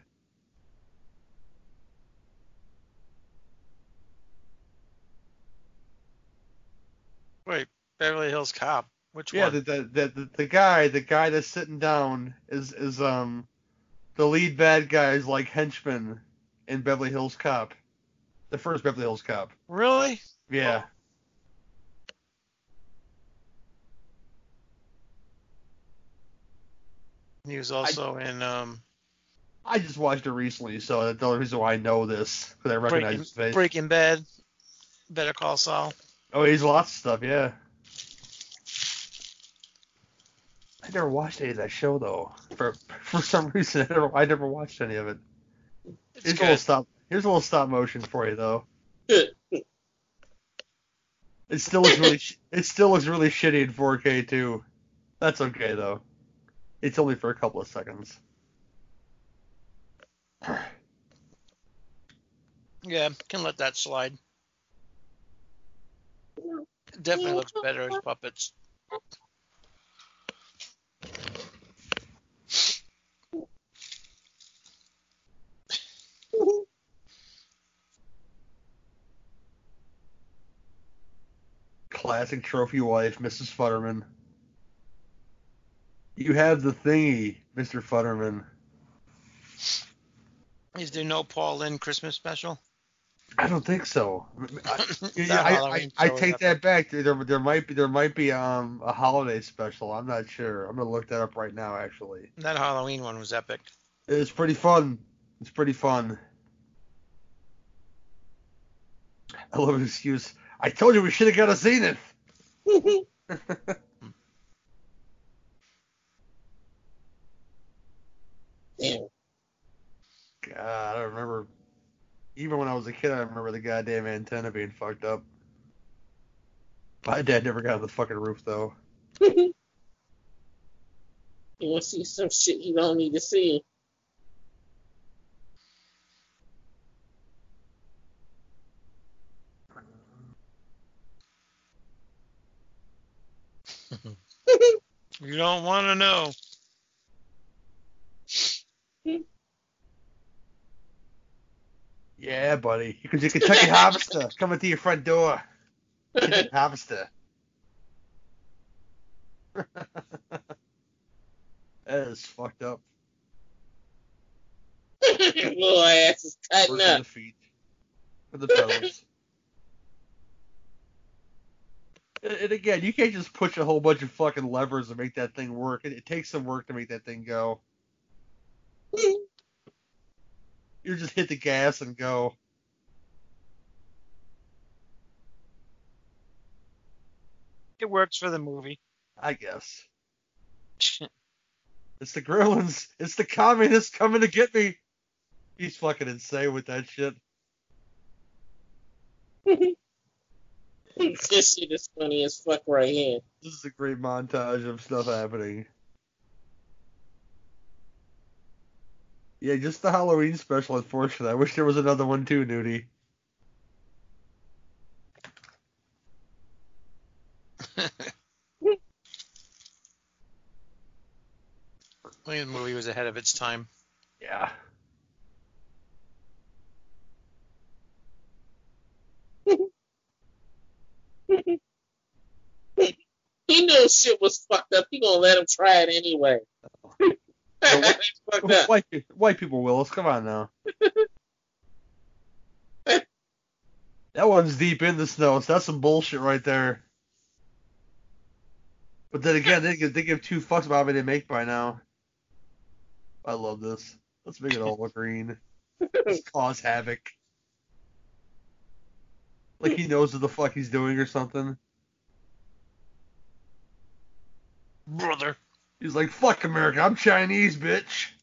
Wait, Beverly Hills Cop. Which Yeah, one? the, the the the the guy, the guy that's sitting down is is um the lead bad guy's like henchman in Beverly Hills Cop, the first Beverly Hills Cop. Really? Yeah. He was also in um, I just watched it recently, so that's the only reason why I know this because I recognize Breaking, his face. Breaking Bad. Better Call Saul. Oh, he's lots of stuff, yeah. I never watched any of that show though. For <laughs> for some reason, I never I never watched any of it. It's little good. stop. Here's a little stop motion for you though. <laughs> It still looks really sh- it still looks really shitty in 4K too. That's okay though. It's only for a couple of seconds. <sighs> Yeah, can let that slide. Definitely looks better as puppets. Classic trophy wife, Mrs. Futterman. You have the thingy, Mr. Futterman. Is there no Paul Lynde Christmas special? I don't think so. <laughs> I, yeah, I, I, I take that back. There, there might be there might be um a holiday special. I'm not sure. I'm gonna look that up right now. Actually, That Halloween one was epic. it's pretty fun. It's pretty fun. I love an excuse. I told you we should have got a Zenith. Damn. <laughs> God, I remember. Even when I was a kid, I remember the goddamn antenna being fucked up. My dad never got on the fucking roof though. <laughs> you want to see some shit you don't need to see. You don't want to know. Yeah, buddy. Because your Kentucky Harvester coming to your front door. Kentucky <laughs> Harvester. <laughs> that is fucked up. <laughs> Little ass is Worse cutting than up. the feet. For the pedals. And, and again, you can't just push a whole bunch of fucking levers and make that thing work. It, it takes some work to make that thing go. You just hit the gas and go. It works for the movie. I guess. <laughs> It's the Gremlins. It's the communists coming to get me. He's fucking insane with that shit. <laughs> <laughs> this shit is funny as fuck right here. This is a great montage of stuff happening. Yeah, just the Halloween special, unfortunately. I wish there was another one too, Nudie. <laughs> I think the movie was ahead of its time. Yeah. <laughs> He knew shit was fucked up. He gonna let him try it anyway. That's <laughs> fucked up. White, pe- white people, Willis, come on now. <laughs> that one's deep in the snow, so that's some bullshit right there. But then again, they give, they give two fucks about how they make by now. I love this. Let's make it all look green. Just cause havoc. Like he knows what the fuck he's doing or something. Brother. He's like, fuck America, I'm Chinese, bitch.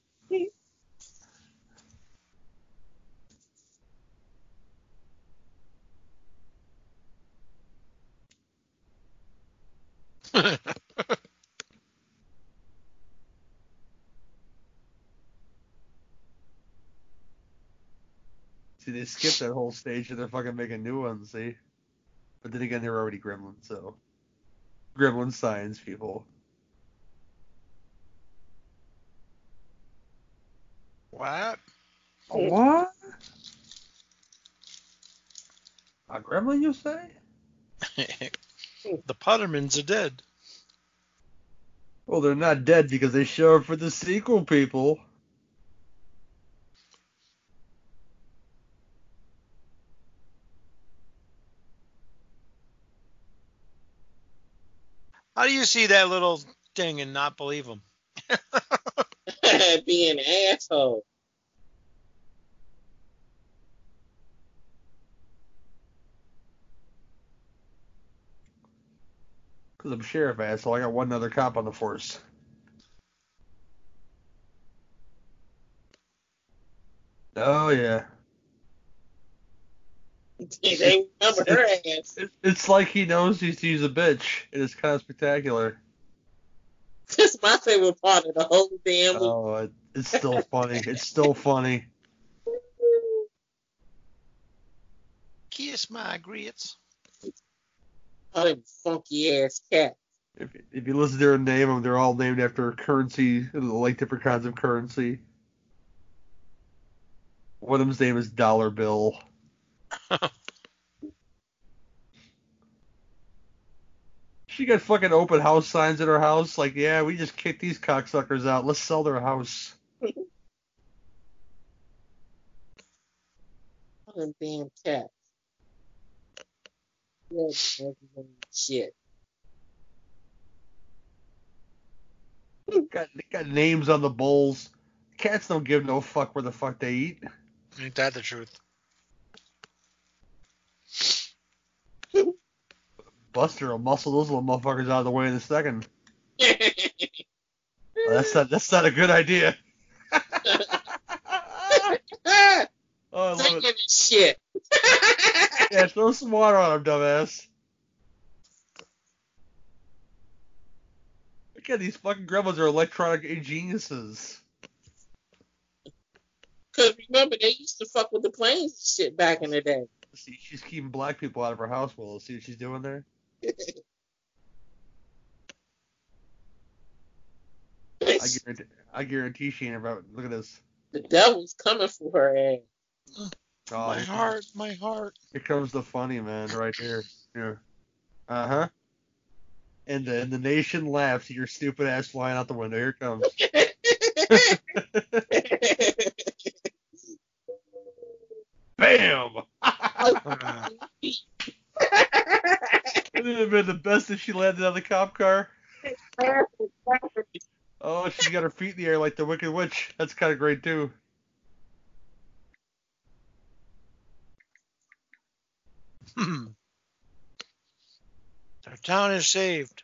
See, they skipped that whole stage and they're fucking making new ones, see? But then again, they were already gremlins, so. Gremlin science people. what? What? A gremlin, you say? <laughs> the Futtermans are dead. Well, they're not dead because they show up for the sequel, people. How do you see that little thing and not believe him? <laughs> Being an asshole. Because I'm sheriff asshole. I got one other cop on the force. Oh, yeah. They remember her ass. It's like he knows he's, he's a bitch. It is kind of spectacular. That's my favorite part of the whole damn movie. Oh, it, it's still funny. It's still funny. Kiss my grits. Oh, all them funky ass cats. If, if you listen to their name, they're all named after currency, like different kinds of currency. One of them's name is Dollar Bill. She got fucking open house signs at her house. Like, yeah, we just kicked these cocksuckers out. Let's sell their house. All them damn cats. Shit. Got they got names on the bowls. Cats don't give no fuck where the fuck they eat. Ain't that the truth? Buster will muscle those little motherfuckers out of the way in a second. <laughs> That's not that's not a good idea. <laughs> oh, I love it. shit. <laughs> Yeah, throw some water on him, dumbass. Look at these fucking gremlins are electronic geniuses. Cause remember they used to fuck with the planes and shit back in the day. See, she's keeping black people out of her house. Well, see what she's doing there. I guarantee, I guarantee she ain't about. Look at this. the devil's coming for her ass. Oh, my here- heart, my heart. Here comes the funny man right here. Here. Uh huh. And the and the nation laughs at your stupid ass flying out the window. Here it comes. <laughs> <laughs> Bam! It would been the best if she landed on the cop car. Oh, she got her feet in the air like the Wicked Witch. That's kind of great too. Hmm. Our town is saved.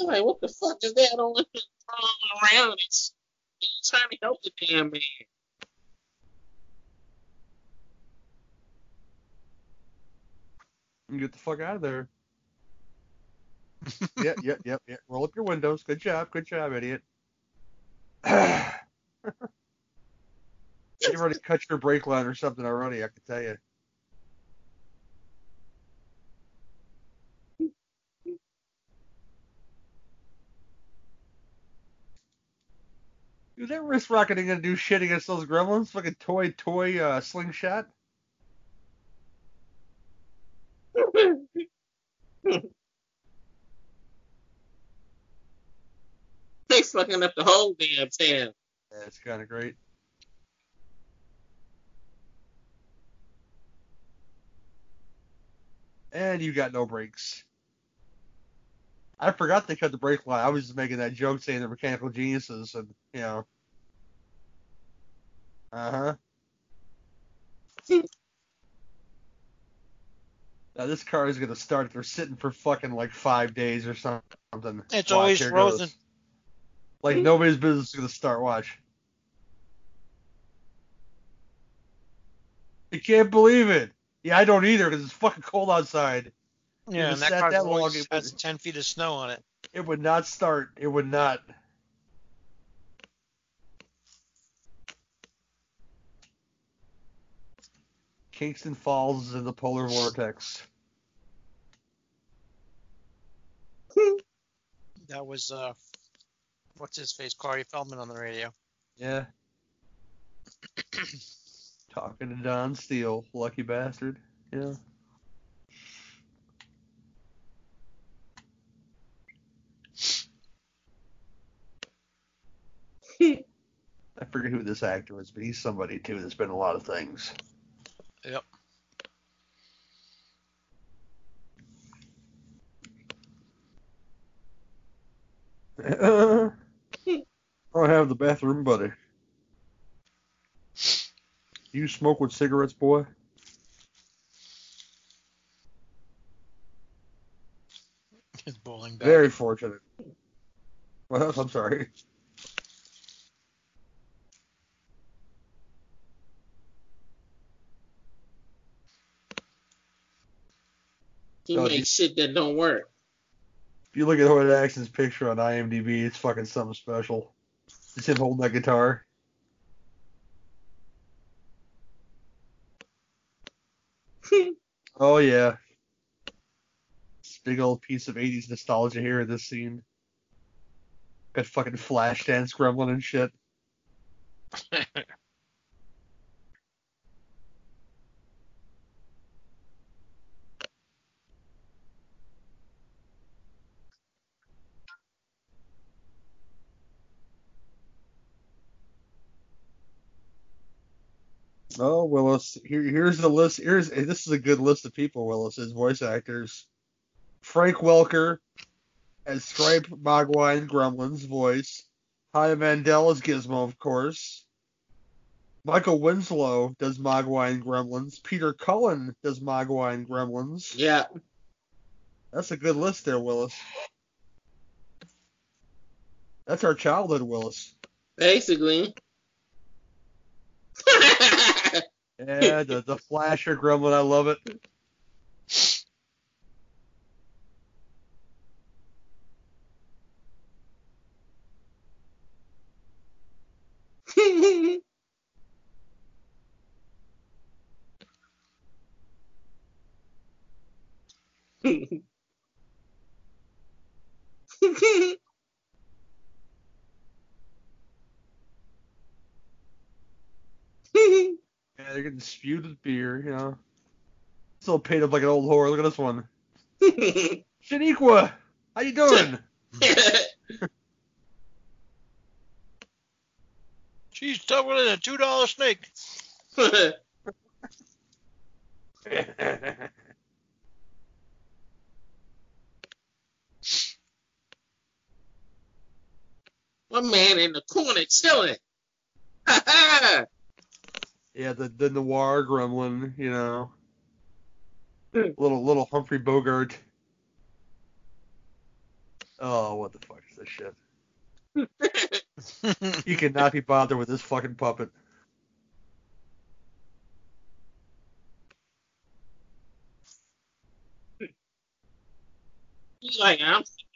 I'm like, what the fuck is that on crawling around? It's he's trying to help the damn man. Get the fuck out of there. yep, yep, yep, yep. Roll up your windows. Good job, good job, idiot. <sighs> <laughs> you already cut your brake line or something already, I can tell you. Is that wrist rocketing gonna do shit against those gremlins? Fucking toy, toy, uh, slingshot? <laughs> They fucking up the whole damn town. That's kind of great. And you got no brakes. I forgot they cut the brake line. I was just making that joke saying they're mechanical geniuses, and you know. Uh huh. <laughs> now this car is gonna start. They're sitting for fucking like five days or something. It's Watch, always frozen. goes. Like nobody's business is gonna start. Watch. I can't believe it. Yeah, I don't either because it's fucking cold outside. Yeah, and that sat that long, it has would- 10 feet of snow on it. It would not start. It would not. Kingston Falls in the polar vortex. <laughs> That was, uh, what's his face? Corey Feldman on the radio. Yeah. <clears throat> Talking to Don Steele, lucky bastard. Yeah. <laughs> I forget who this actor is, but he's somebody too that's been a lot of things. Yep. Uh, <laughs> I have the bathroom buddy. You smoke with cigarettes, boy? His bowling bag. Very fortunate. Well, <laughs> I'm sorry. He Oh, makes shit that don't work. If you look at Hoyt Axton's picture on IMDb, it's fucking something special. It's him holding that guitar. <laughs> Oh yeah. This big old piece of 80s nostalgia here in this scene. Got fucking Flashdance gremlin and shit. <laughs> Oh, Willis. Here, here's the list. Here's this is a good list of people. Willis, his voice actors. Frank Welker as Stripe Mogwai and Gremlin's voice. Howie Mandel as Gizmo, of course. Michael Winslow does Mogwai and Gremlins. Peter Cullen does Mogwai and Gremlins. Yeah. That's a good list there, Willis. That's our childhood, Willis. Basically. Yeah, the, the Flasher Gremlin, I love it. Yeah, they're getting spewed with beer, you know. Still painted up like an old whore. Look at this one. <laughs> Shaniqua, how you doing? <laughs> She's tougher than a two dollar snake. <laughs> My man in the corner chilling. Yeah, the the noir gremlin, you know. Hmm. little little Humphrey Bogart. Oh, what the fuck is this shit? <laughs> You cannot be bothered with this fucking puppet. He's like, I'm sick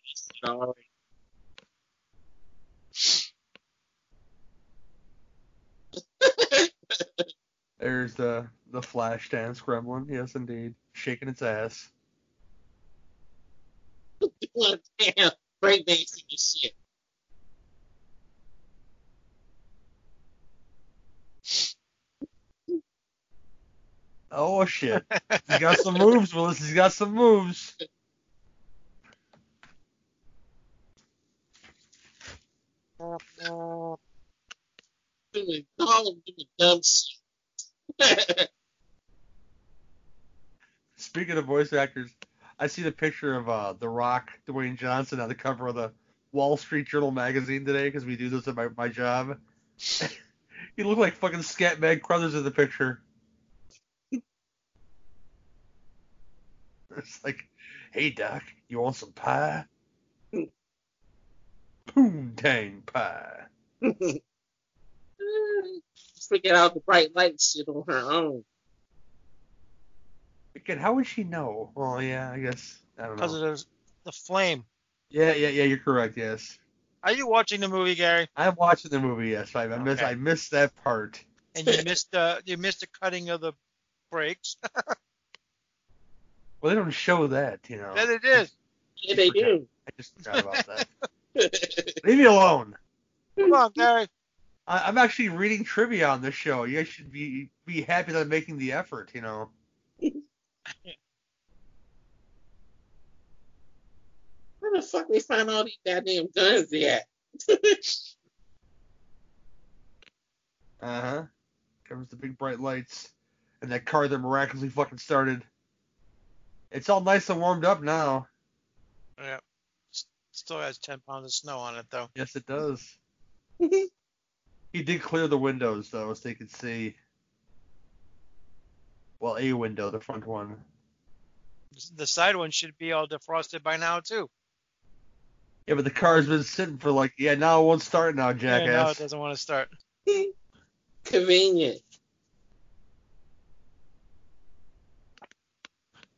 <laughs> of this shit already. There's the the flash dance gremlin. Yes, indeed, shaking its ass. Doing damn breakdancing and shit. Oh shit, he's got some moves, Willis. He's got some moves. <laughs> <laughs> Speaking of voice actors, I see the picture of uh, The Rock, Dwayne Johnson, on the cover of the Wall Street Journal magazine today because we do this at my, my job. <laughs> he looked like fucking Scatman Crothers in the picture. It's like, hey Doc, you want some pie? <laughs> Poontang pie. Figure out the bright light shit on her own. Again, how would she know? Well, yeah, I guess I don't Because of the, the flame. Yeah, yeah, yeah. You're correct. Yes, Are you watching the movie, Gary? I'm watching the movie. Yes, I, I missed. Okay. I missed that part. And you missed uh you missed the cutting of the brakes. <laughs> Well, they don't show that, you know. yeah, it is. Yeah, they do. I just forgot about that. Leave me alone. Come on, Gary. I, I'm actually reading trivia on this show. You guys should be be happy that I'm making the effort, you know. <laughs> Where the fuck we find all these goddamn guns at? Uh huh. Comes the big bright lights, and that car that miraculously fucking started. It's all nice and warmed up now. Yeah. Still has ten pounds of snow on it though. Yes, it does. <laughs> He did clear the windows though, so they could see. Well, a window, the front one. The side one should be all defrosted by now too. Yeah, but the car's been sitting for like, yeah, now it won't start now, jackass. Yeah, no, jackass. it doesn't want to start. <laughs> Convenient.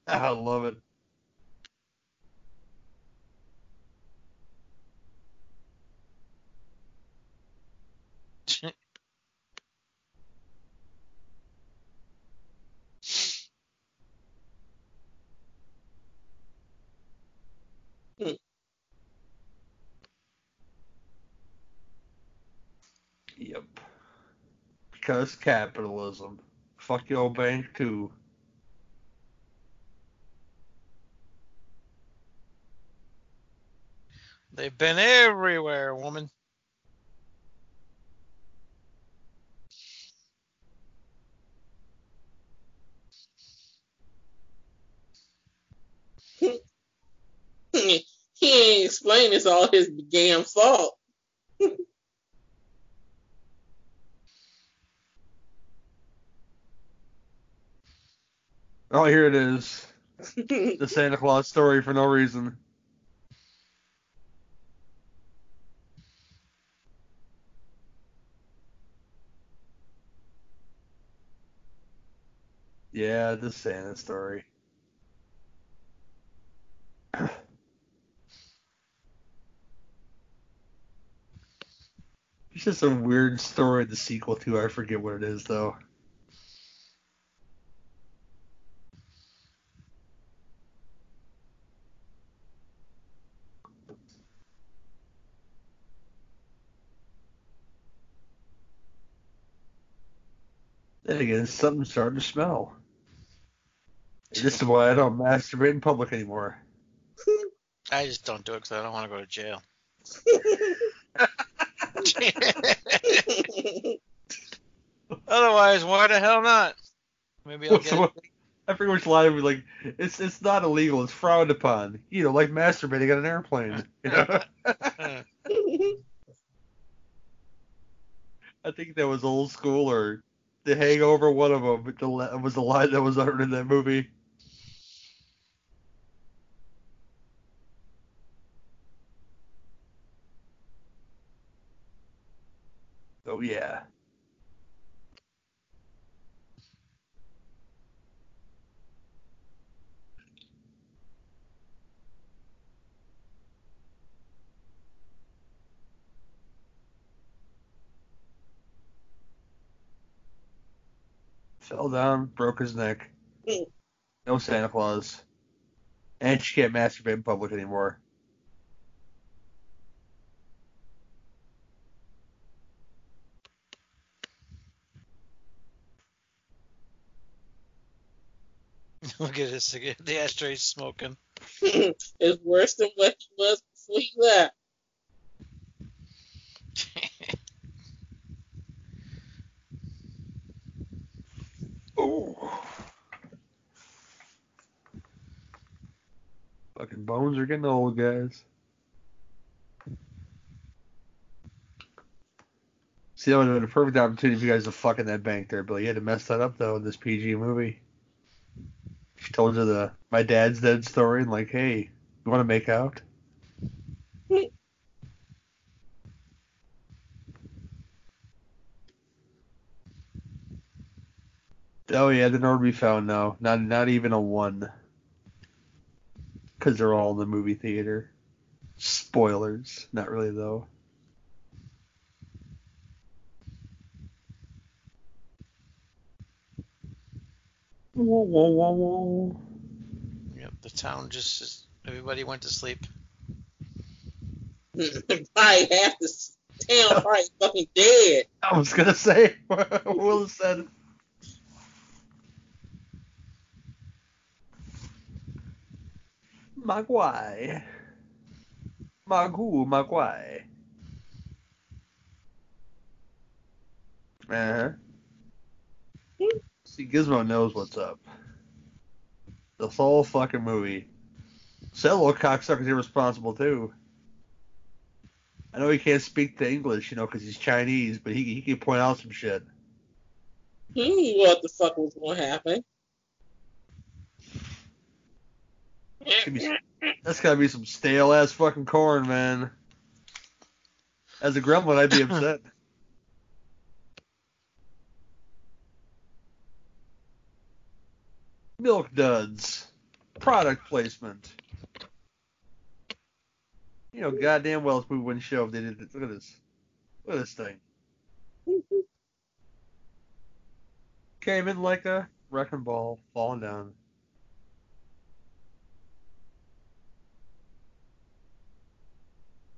<laughs> I love it. Yep. Because capitalism. Fuck your bank too. They've been everywhere, woman. <laughs> he ain't explain it's all his damn fault. <laughs> Oh, here it is. <laughs> the Santa Claus story for no reason. Yeah, the Santa story. It's just a weird story, the sequel to. I forget what it is, though. Then again, something's starting to smell. This is why I don't masturbate in public anymore. I just don't do it because I don't want to go to jail. <laughs> Otherwise, why the hell not? Maybe I'll get. I forget which line it was like. It's it's not illegal. It's frowned upon. You know, like masturbating on an airplane. You know? <laughs> <laughs> I think that was old school or The Hangover. One of them. The was the line that was uttered in that movie. Oh yeah. Fell down, broke his neck. Mm. No Santa Claus. And she can't masturbate in public anymore. <laughs> Look at this again. The ashtray's smoking. <laughs> it's worse than what he was before he left. Oh. Fucking bones are getting old, guys. See, that would have been a perfect opportunity for you guys to fuck in that bank there, Billy. You had to mess that up though in this PG movie. She told you the my dad's dead story and like, hey, you want to make out? Oh yeah, they're nowhere be found now. Not not even a one. Because they're all in the movie theater. Spoilers. Not really though. Whoa, whoa, whoa, whoa. Yep, the town just is, everybody went to sleep. <laughs> probably half the town probably fucking dead. I was gonna say <laughs> Will said Magwai. Magu Magwai. Uh-huh. See, Gizmo knows what's up. The whole fucking movie. So that little cocksucker's irresponsible too. I know he can't speak the English, you know, because he's Chinese, but he he can point out some shit. He knew what the fuck was gonna happen. Give me some- That's gotta be some stale ass fucking corn, man. As a gremlin, I'd be upset. <laughs> Milk duds. Product placement. You know, goddamn well this movie wouldn't show if they did. Look at this. Look at this thing. Came in like a wrecking ball, falling down.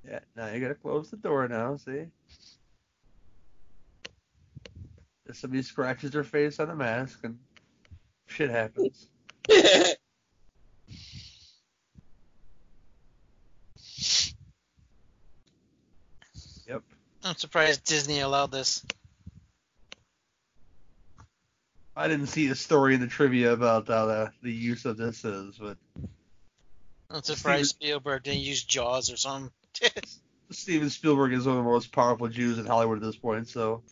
Yeah, now you gotta close the door now, see? If somebody scratches their face on the mask and shit happens. <laughs> Yep. I'm surprised Disney allowed this. I didn't see a story in the trivia about how the, the use of this is, but I'm surprised Spielberg didn't use Jaws or something. <laughs> Steven Spielberg is one of the most powerful Jews in Hollywood at this point, so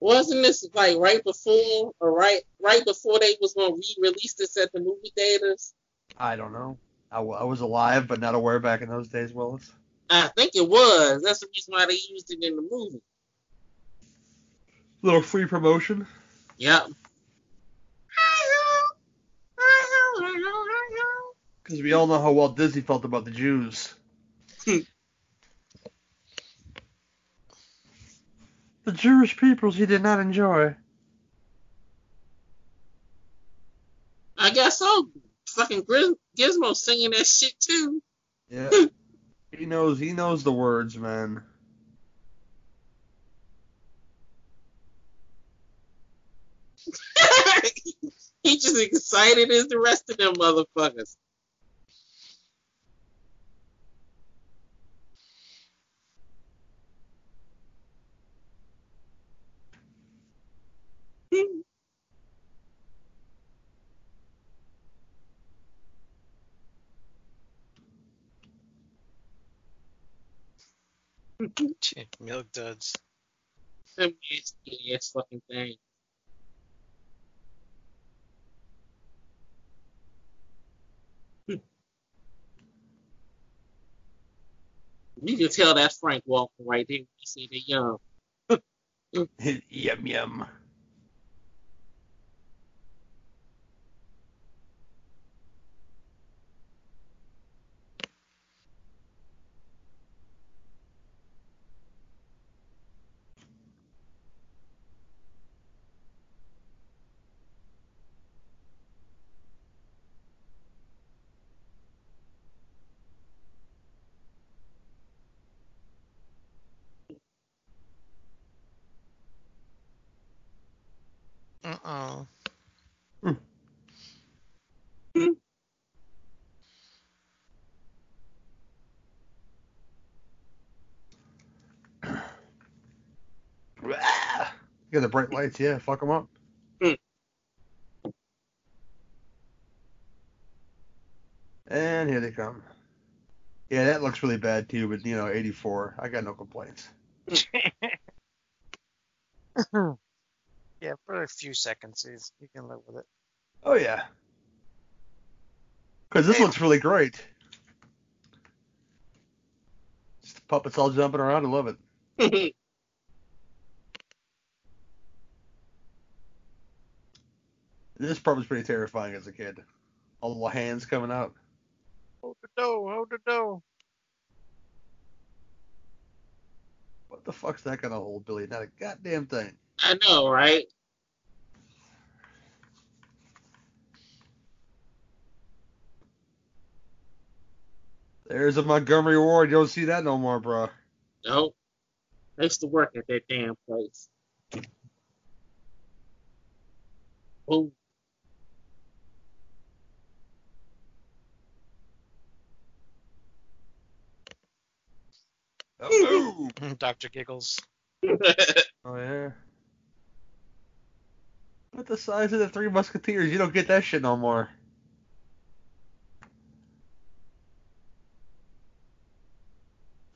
Wasn't this like right before or right right before they was gonna re-release this at the movie theaters? I don't know. I, w- I was alive, but not aware back in those days, Willis. I think it was. That's the reason why they used it in the movie. Little free promotion. Yep. Because we all know how Walt Disney felt about the Jews. The Jewish peoples he did not enjoy. I guess so. Fucking Giz- Gizmo singing that shit too. Yeah. <laughs> he knows he knows the words, man. <laughs> he just excited as the rest of them motherfuckers. Milk duds. Them nasty ass fucking thing. Hmm. You can tell that's Frank Welker right there. You see the young. yum yum. You the bright lights, yeah. Fuck them up. Hmm. And here they come. Yeah, that looks really bad too, but you know, 84. I got no complaints. <laughs> Yeah, for a few seconds, he's, you can live with it. Oh yeah. Because this looks really great. Just the puppets all jumping around. I love it. <laughs> This part was pretty terrifying as a kid. All the hands coming out. Hold the dough, hold the dough. What the fuck's that gonna hold, Billy? Not a goddamn thing. I know, right? There's a Montgomery Ward. You don't see that no more, bro. Nope. I used to work at that damn place. Oh, Oh, Dr. Giggles. <laughs> oh yeah. What the size of the Three Musketeers? You don't get that shit no more.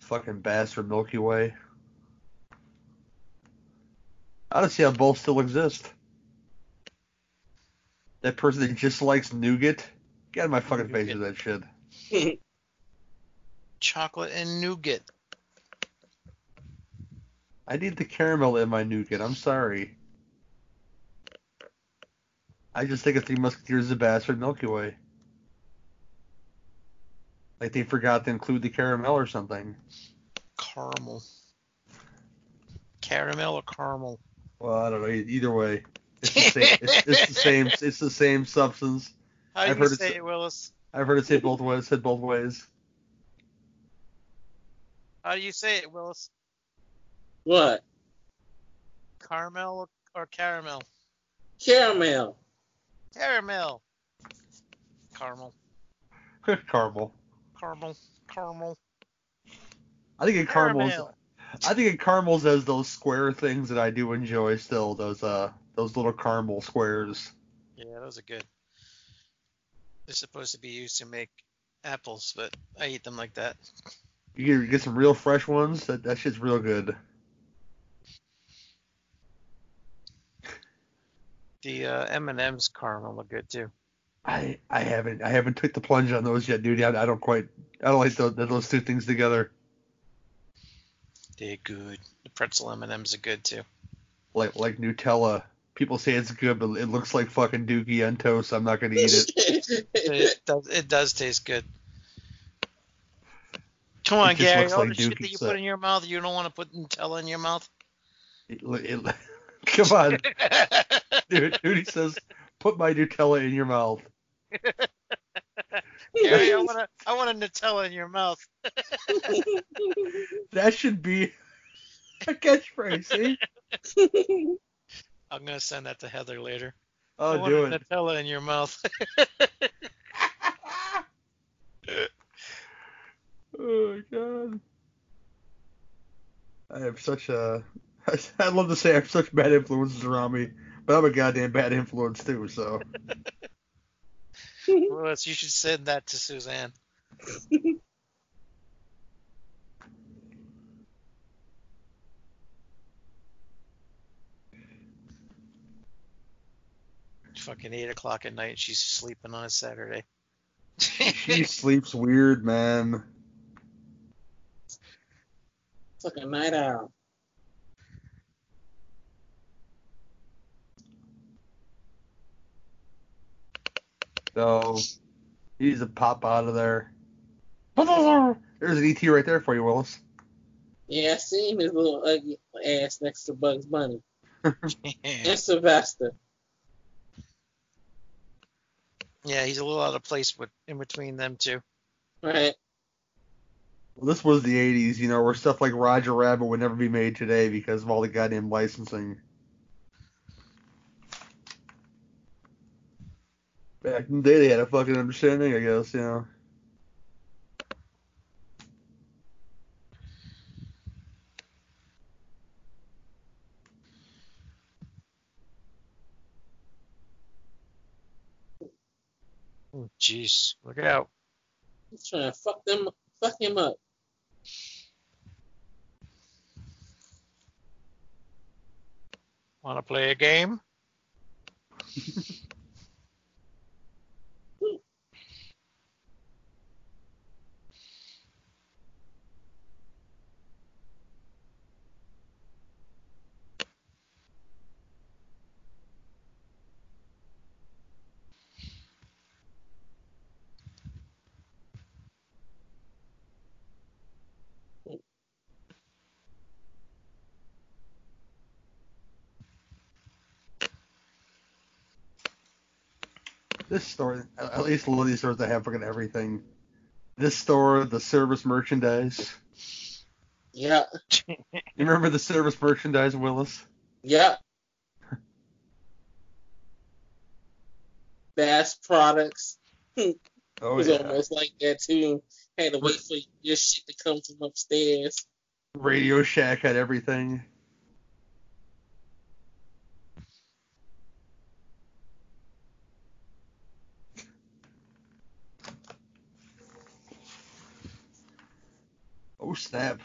Fucking bastard Milky Way. I don't see how both still exist. That person that just likes nougat. Get out of my fucking face with that shit. <laughs> Chocolate and nougat. I need the caramel in my nougat. I'm sorry. I just think of Three Musketeers is a bastard Milky Way. Like they forgot to include the caramel or something. Caramel. Caramel or caramel? Well, I don't know. Either way, it's the same. it's, it's the same. It's the same substance. How do I've you heard it say s- it, Willis? I've heard it say both ways. Said both ways. How do you say it, Willis? What? Caramel or caramel? Caramel. Caramel. Caramel. <laughs> caramel. Caramel. Caramel. I think it caramels. Caramel. I think it caramels as those square things that I do enjoy still. Those uh, those little caramel squares. Yeah, those are good. They're supposed to be used to make apples, but I eat them like that. You get, you get some real fresh ones. That that shit's real good. The uh, M&M's caramel look good too. I I haven't I haven't took the plunge on those yet, dude. I, I don't quite I don't like those, those two things together. They're good. The pretzel M&M's are good too. Like like Nutella. People say it's good, but it looks like fucking Dookie on toast. I'm not gonna eat it. <laughs> It does, it does taste good. Come on, Gary. All like the shit that you said. put in your mouth, you don't want to put Nutella in your mouth. It- it- <laughs> come on, <laughs> dude. Dude, he says, put my Nutella in your mouth. <laughs> Gary, I want a, I want a Nutella in your mouth. That should be a catchphrase. See? I'm gonna send that to Heather later. Oh, I I'll want do a it. Nutella in your mouth. oh god. I have such a. <laughs> I'd love to say I have such bad influences around me, but I'm a goddamn bad influence too. So <laughs> Willis, you should send that to Suzanne. <laughs> Fucking eight o'clock at night. She's sleeping on a Saturday. she sleeps weird, man. It's like a night owl. So he needs to pop out of there. There's an ET right there for you, Willis. Yeah, I seen his little ugly ass next to Bugs Bunny yeah, and Sylvester. Yeah, he's a little out of place with in between them two. Right. Well, this was the 80s, you know, where stuff like Roger Rabbit would never be made today because of all the goddamn licensing. Back in the day, they had a fucking understanding, I guess, you know. Oh, Jeez, look out. He's trying to fuck them, fuck him up. Want to play a game? <laughs> This store, at least a lot of these stores that have fucking everything. This store, the service merchandise. Yeah. You remember the service merchandise, Willis? Yeah. Best Products <laughs> Oh, it was yeah. almost like that too. Had to wait for your shit to come from upstairs. Radio Shack had everything. Oh snap.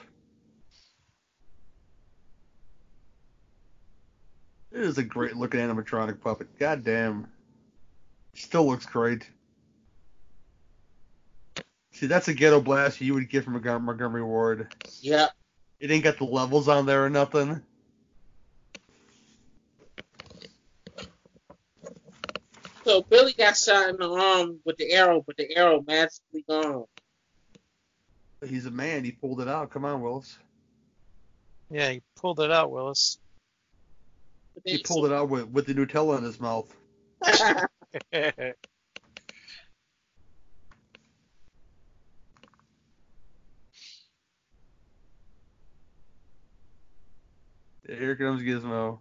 It is a great looking animatronic puppet. God damn. Still looks great. See, that's a ghetto blast you would get from Montgomery Montgomery Ward. Yeah. It ain't got the levels on there or nothing. So Billy got shot in the arm with the arrow, but the arrow magically gone. He's a man. He pulled it out. Come on, Willis. Yeah, he pulled it out, Willis. He pulled it out with, with the Nutella in his mouth. <laughs> Here comes Gizmo.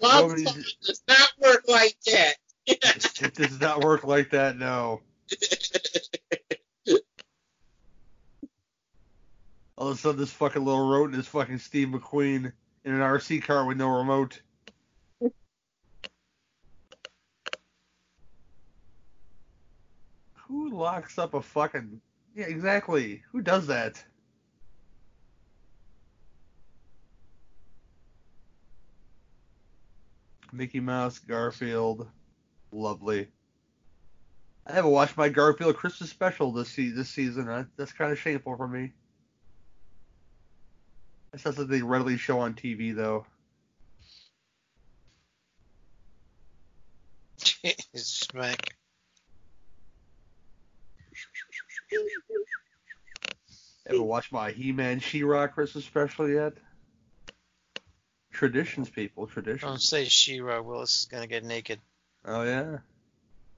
Bob Nobody's- Talk does not work like that. It does not work like that, no. <laughs> All of a sudden, this fucking little rodent is fucking Steve McQueen in an RC car with no remote. who locks up a fucking yeah exactly who does that? Mickey Mouse, Garfield, lovely. I haven't watched my Garfield Christmas special this se- this season. Uh, that's kind of shameful for me. That's not something they readily show on TV though. Smack. Ever watched my He-Man She-Ra Christmas special yet? Traditions, people, traditions. Don't say She-Ra. Willis is gonna get naked. Oh yeah.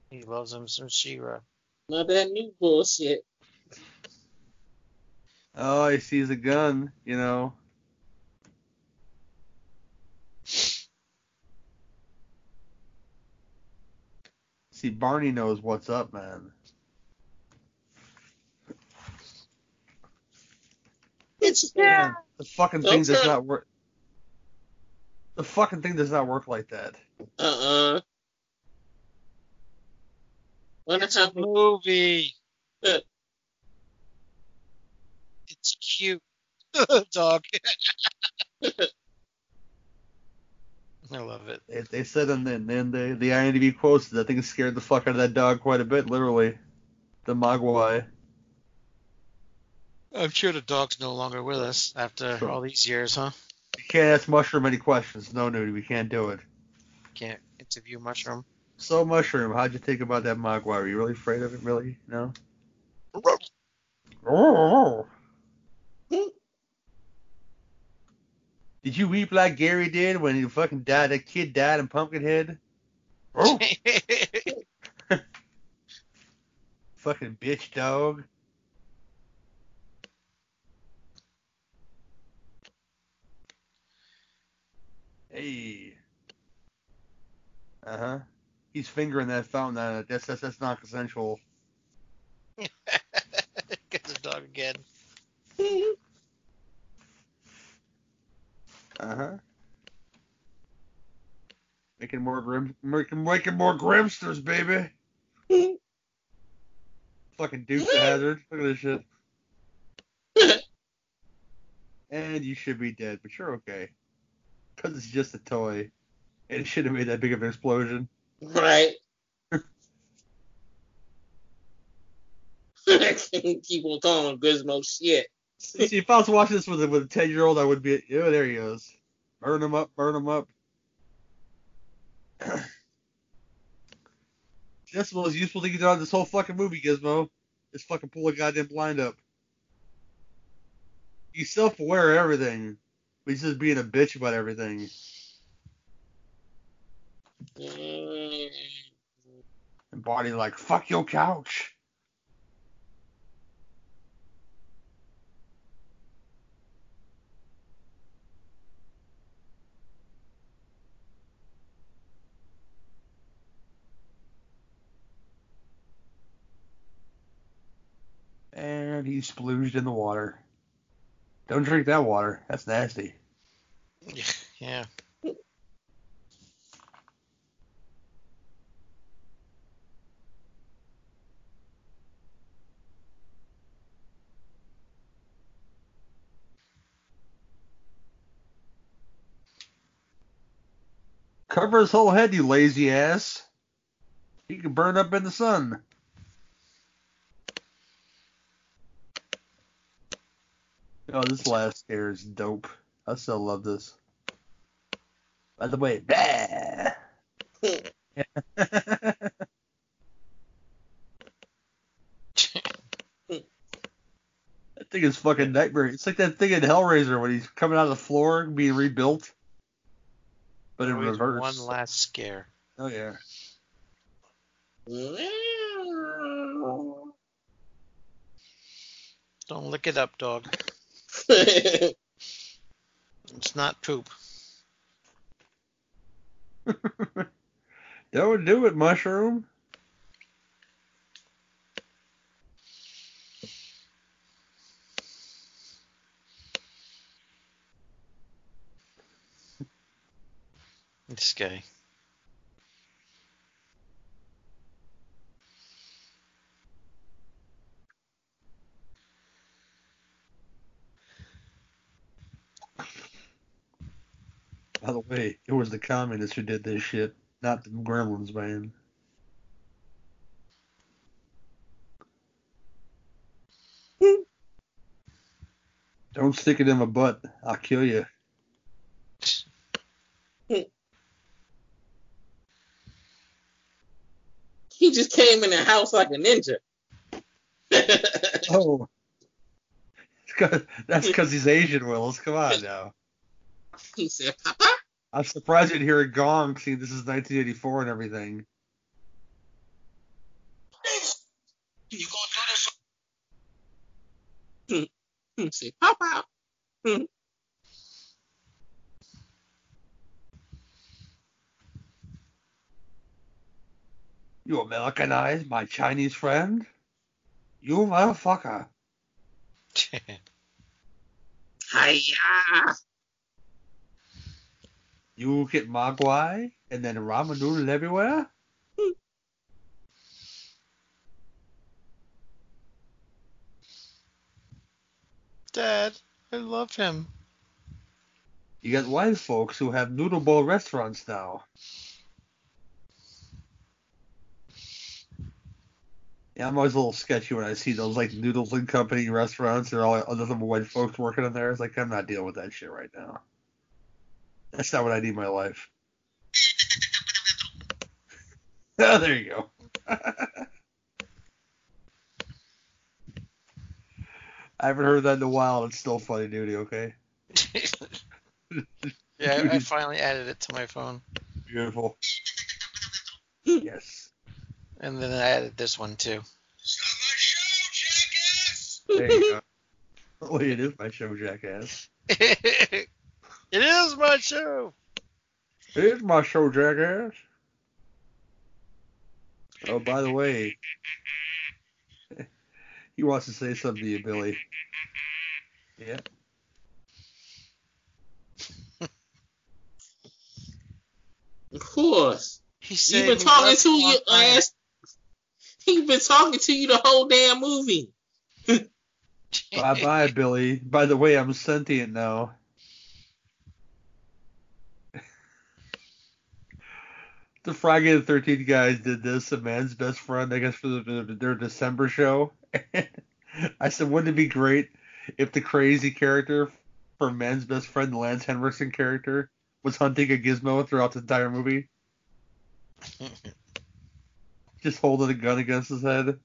He loves him some She-Ra. Not that new bullshit. Oh, he sees a gun, you know. See, Barney knows what's up, man. It's Man, the fucking thing does not work. The fucking thing does not work like that. Uh-uh. Wonder It's a movie. Uh. it's cute. <laughs> Dog. <laughs> I love it. They, they said in the, in the, the IMDb quotes that thing scared the fuck out of that dog quite a bit, literally. The Mogwai. I'm sure the dog's no longer with us after Sure. all these years, huh? You can't ask Mushroom any questions. No, nudie, we can't do it. Can't interview Mushroom. So, Mushroom, how'd you think about that Mogwai? Were you really afraid of it, really? No? Oh. <laughs> Did you weep like Gary did when he fucking died? That kid died in Pumpkinhead? Oh, <laughs> fucking bitch dog. Hey. Uh huh. He's fingering that fountain. Uh, that's, that's that's not consensual. <laughs> Get the dog again. <laughs> Uh huh. Making more grim, making making more grimsters, baby. <laughs> Fucking Duke the Hazard. Look at this shit. <laughs> And you should be dead, but you're okay. Cause it's just a toy. And it shouldn't have made that big of an explosion. right. <laughs> Keep on calling Gizmo shit. See, if I was watching this with a, with a ten year old, I would be, oh, there he goes. Burn him up, burn him up. <clears throat> That's the most useful thing you done in this whole fucking movie, Gizmo. Is fucking pull a goddamn blind up. He's self aware of everything. But he's just being a bitch about everything. Mm. And Barney's like, fuck your couch. And he splooged in the water. Don't drink that water. That's nasty. <laughs> Yeah. Cover his whole head, you lazy ass. He can burn up in the sun. Oh, this last scare is dope. I still love this. By the way, blah. <laughs> that thing is fucking nightmare. It's like that thing in Hellraiser when he's coming out of the floor being rebuilt, but in Always reverse. One last scare. Oh yeah. <laughs> Don't lick it up, dog. It's not poop. <laughs> that would do it, mushroom. This guy. Wait, it was the communists who did this shit, not the gremlins, man. <laughs> Don't stick it in my butt. I'll kill you. He just came in the house like a ninja. Oh. <laughs> That's because he's Asian, Willis. Come on now. he said, Papa. I'm surprised you'd hear a gong, seeing this is 1984 and everything. You go do this? He said, Papa. You Americanize my Chinese friend? You motherfucker. <laughs> Hiya. You get Mogwai and then ramen noodle everywhere? Dad, I love him. You got white folks who have noodle bowl restaurants now. Yeah, I'm always a little sketchy when I see those like noodles and company restaurants and all other white folks working in there. It's like I'm not dealing with that shit right now. That's not what I need in my life. <laughs> oh, there you go. <laughs> I haven't heard that in a while. and It's still funny, duty. Okay. <laughs> yeah, I, I finally added it to my phone, Beautiful. Yes. and then I added this one too. Show, there you go. Oh, it is my show, jackass. It is my show. It is my show, jackass. Oh, by the way, <laughs> he wants to say something to you, Billy. Yeah. <laughs> Of course. He said He said been talking left to one you night. last. He been talking to you the whole damn movie. <laughs> Bye bye, Billy. By the way, I'm sentient now. The Friday the 13th guys did this, a man's best friend, I guess, for the, their December show. <laughs> I said, wouldn't it be great if the crazy character for Man's Best Friend, the Lance Henriksen character, was hunting a gizmo throughout the entire movie? <laughs> Just holding a gun against his head.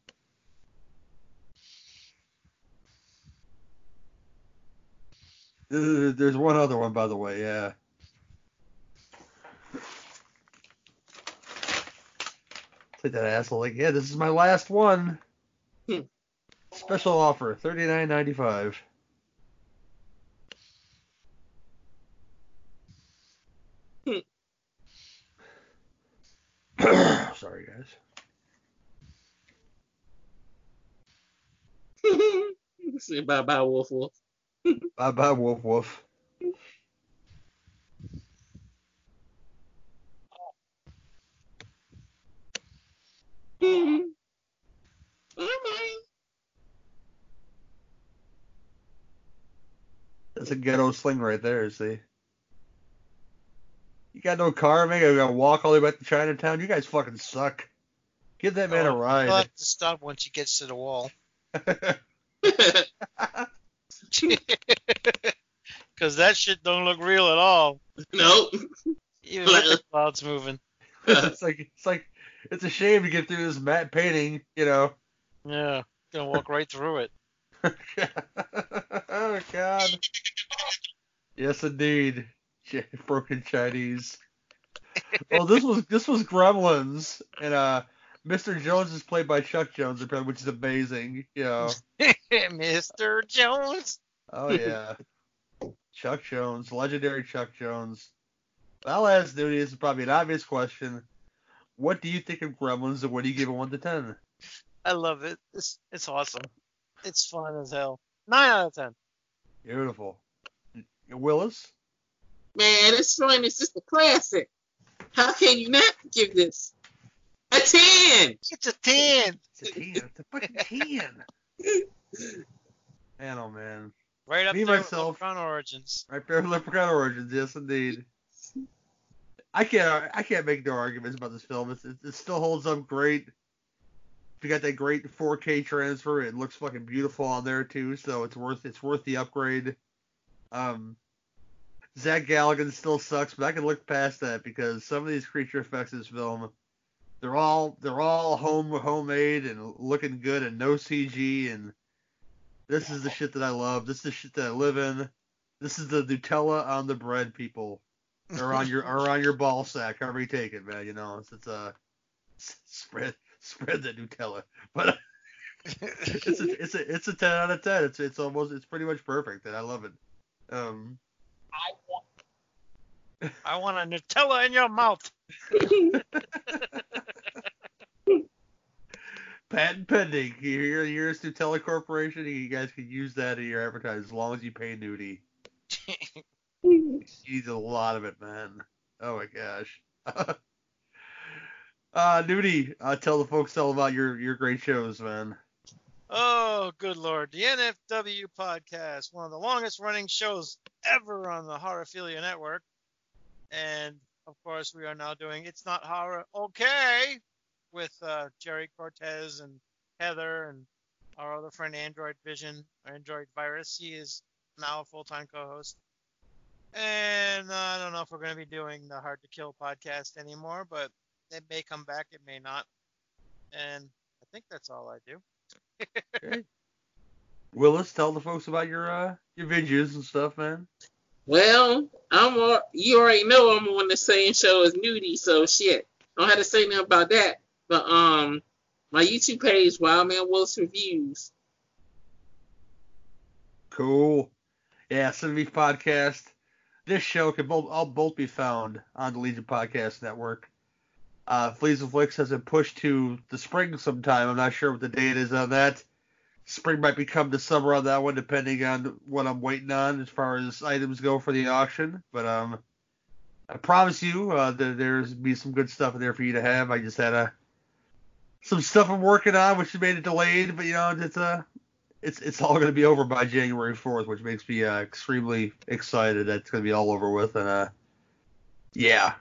There's one other one, by the way, yeah. Take that asshole like, yeah, this is my last one. Hmm. Special offer, thirty nine ninety five. Hmm. <clears throat> Sorry, guys. <laughs> Say bye bye, Wolf Wolf. <laughs> Bye bye, woof woof. Bye bye. That's a ghetto sling right there, see? You got no car, man? You gotta walk all the way back to Chinatown? You guys fucking suck. Give that man a Oh, You'll ride. have to stop once he gets to the wall. <laughs> <laughs> Because that shit don't look real at all. nope. Even with the clouds moving. <laughs> it's like it's like it's a shame to get through this matte painting, you know. Yeah. Gonna walk right through it. <laughs> oh God. Yes, indeed. Broken Chinese. Well, this was this was Gremlins, and uh, Mr. Jones is played by Chuck Jones, apparently, which is amazing. You know. <laughs> Mr. Jones. Oh yeah. Chuck Jones, legendary Chuck Jones. I'll ask Duty, this is probably an obvious question. What do you think of Gremlins and what do you give it one to ten? I love it. It's it's awesome. It's fun as hell. Nine out of ten. Beautiful. Willis? Man, this joint is just a classic. How can you not give this a 10? It's a ten. It's a ten. It's a fucking ten. <laughs> Man, oh man. Right up Me, there myself- with Leprechaun Origins. Right there, Leprechaun Origins, yes indeed. I can't I can't make no arguments about this film. It's, it, it still holds up great. You got that great 4K transfer. It looks fucking beautiful on there too, so it's worth it's worth the upgrade. Um, Zach Galligan still sucks, but I can look past that because some of these creature effects in this film, they're all they're all home homemade and looking good and no CG and this is the shit that I love. This is the shit that I live in. This is the Nutella on the bread, people, <laughs> or on your or on your ball sack, however you take it, man. You know, it's, it's a <laughs> spread spread the Nutella, but <laughs> it's a it's a it's a ten out of ten. It's it's almost it's pretty much perfect, and I love it. Um, I want. I want a Nutella in your mouth. patent pending. Here, here's Nutella Corporation. You guys can use that in your advertising as long as you pay nudie. Use a lot of it, man. Oh my gosh. <laughs> uh, Nudie, uh, tell the folks all about your your great shows, man. Oh, good lord. The NFW podcast, one of the longest running shows ever on the Horrophilia Network. And of course, we are now doing It's Not Horror Okay with uh, Jerry Cortez and Heather and our other friend Android Vision, Android Virus. He is now a full time co host. And uh, I don't know if we're going to be doing the Hard to Kill podcast anymore, but it may come back, it may not. And I think that's all I do. okay. <laughs> Willis, tell the folks about your uh, your videos and stuff, man. Well, I'm all, you already know I'm on the same show as Nudie, so shit. I don't have to say nothing about that. But um, my YouTube page, Wild Man Willis Reviews. Cool. Yeah, Cinebeef Podcast. This show can both all both be found on the Legion Podcast Network. Uh, Fleas and Flicks has been pushed to the spring sometime. I'm not sure what the date is on that. Spring might become the summer on that one, depending on what I'm waiting on as far as items go for the auction. But um, I promise you uh, that there's be some good stuff in there for you to have. I just had a some stuff I'm working on, which made it delayed, but you know it's uh it's it's all going to be over by January 4th, which makes me uh, extremely excited that it's going to be all over with. And uh, yeah,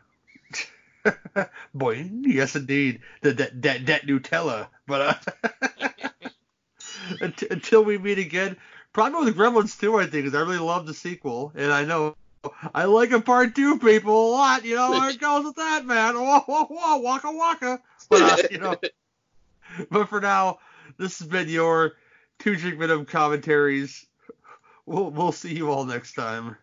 <laughs> boy, yes indeed, that that that, that Nutella. But uh, <laughs> until we meet again, probably with Gremlins 2, I think, because I really love the sequel, and I know. I like a part two, people, a lot. You know where it <laughs> goes with that, man. Whoa, whoa, whoa, waka waka. But uh, you know, but for now, this has been your two drink minimum commentaries. We'll we'll see you all next time.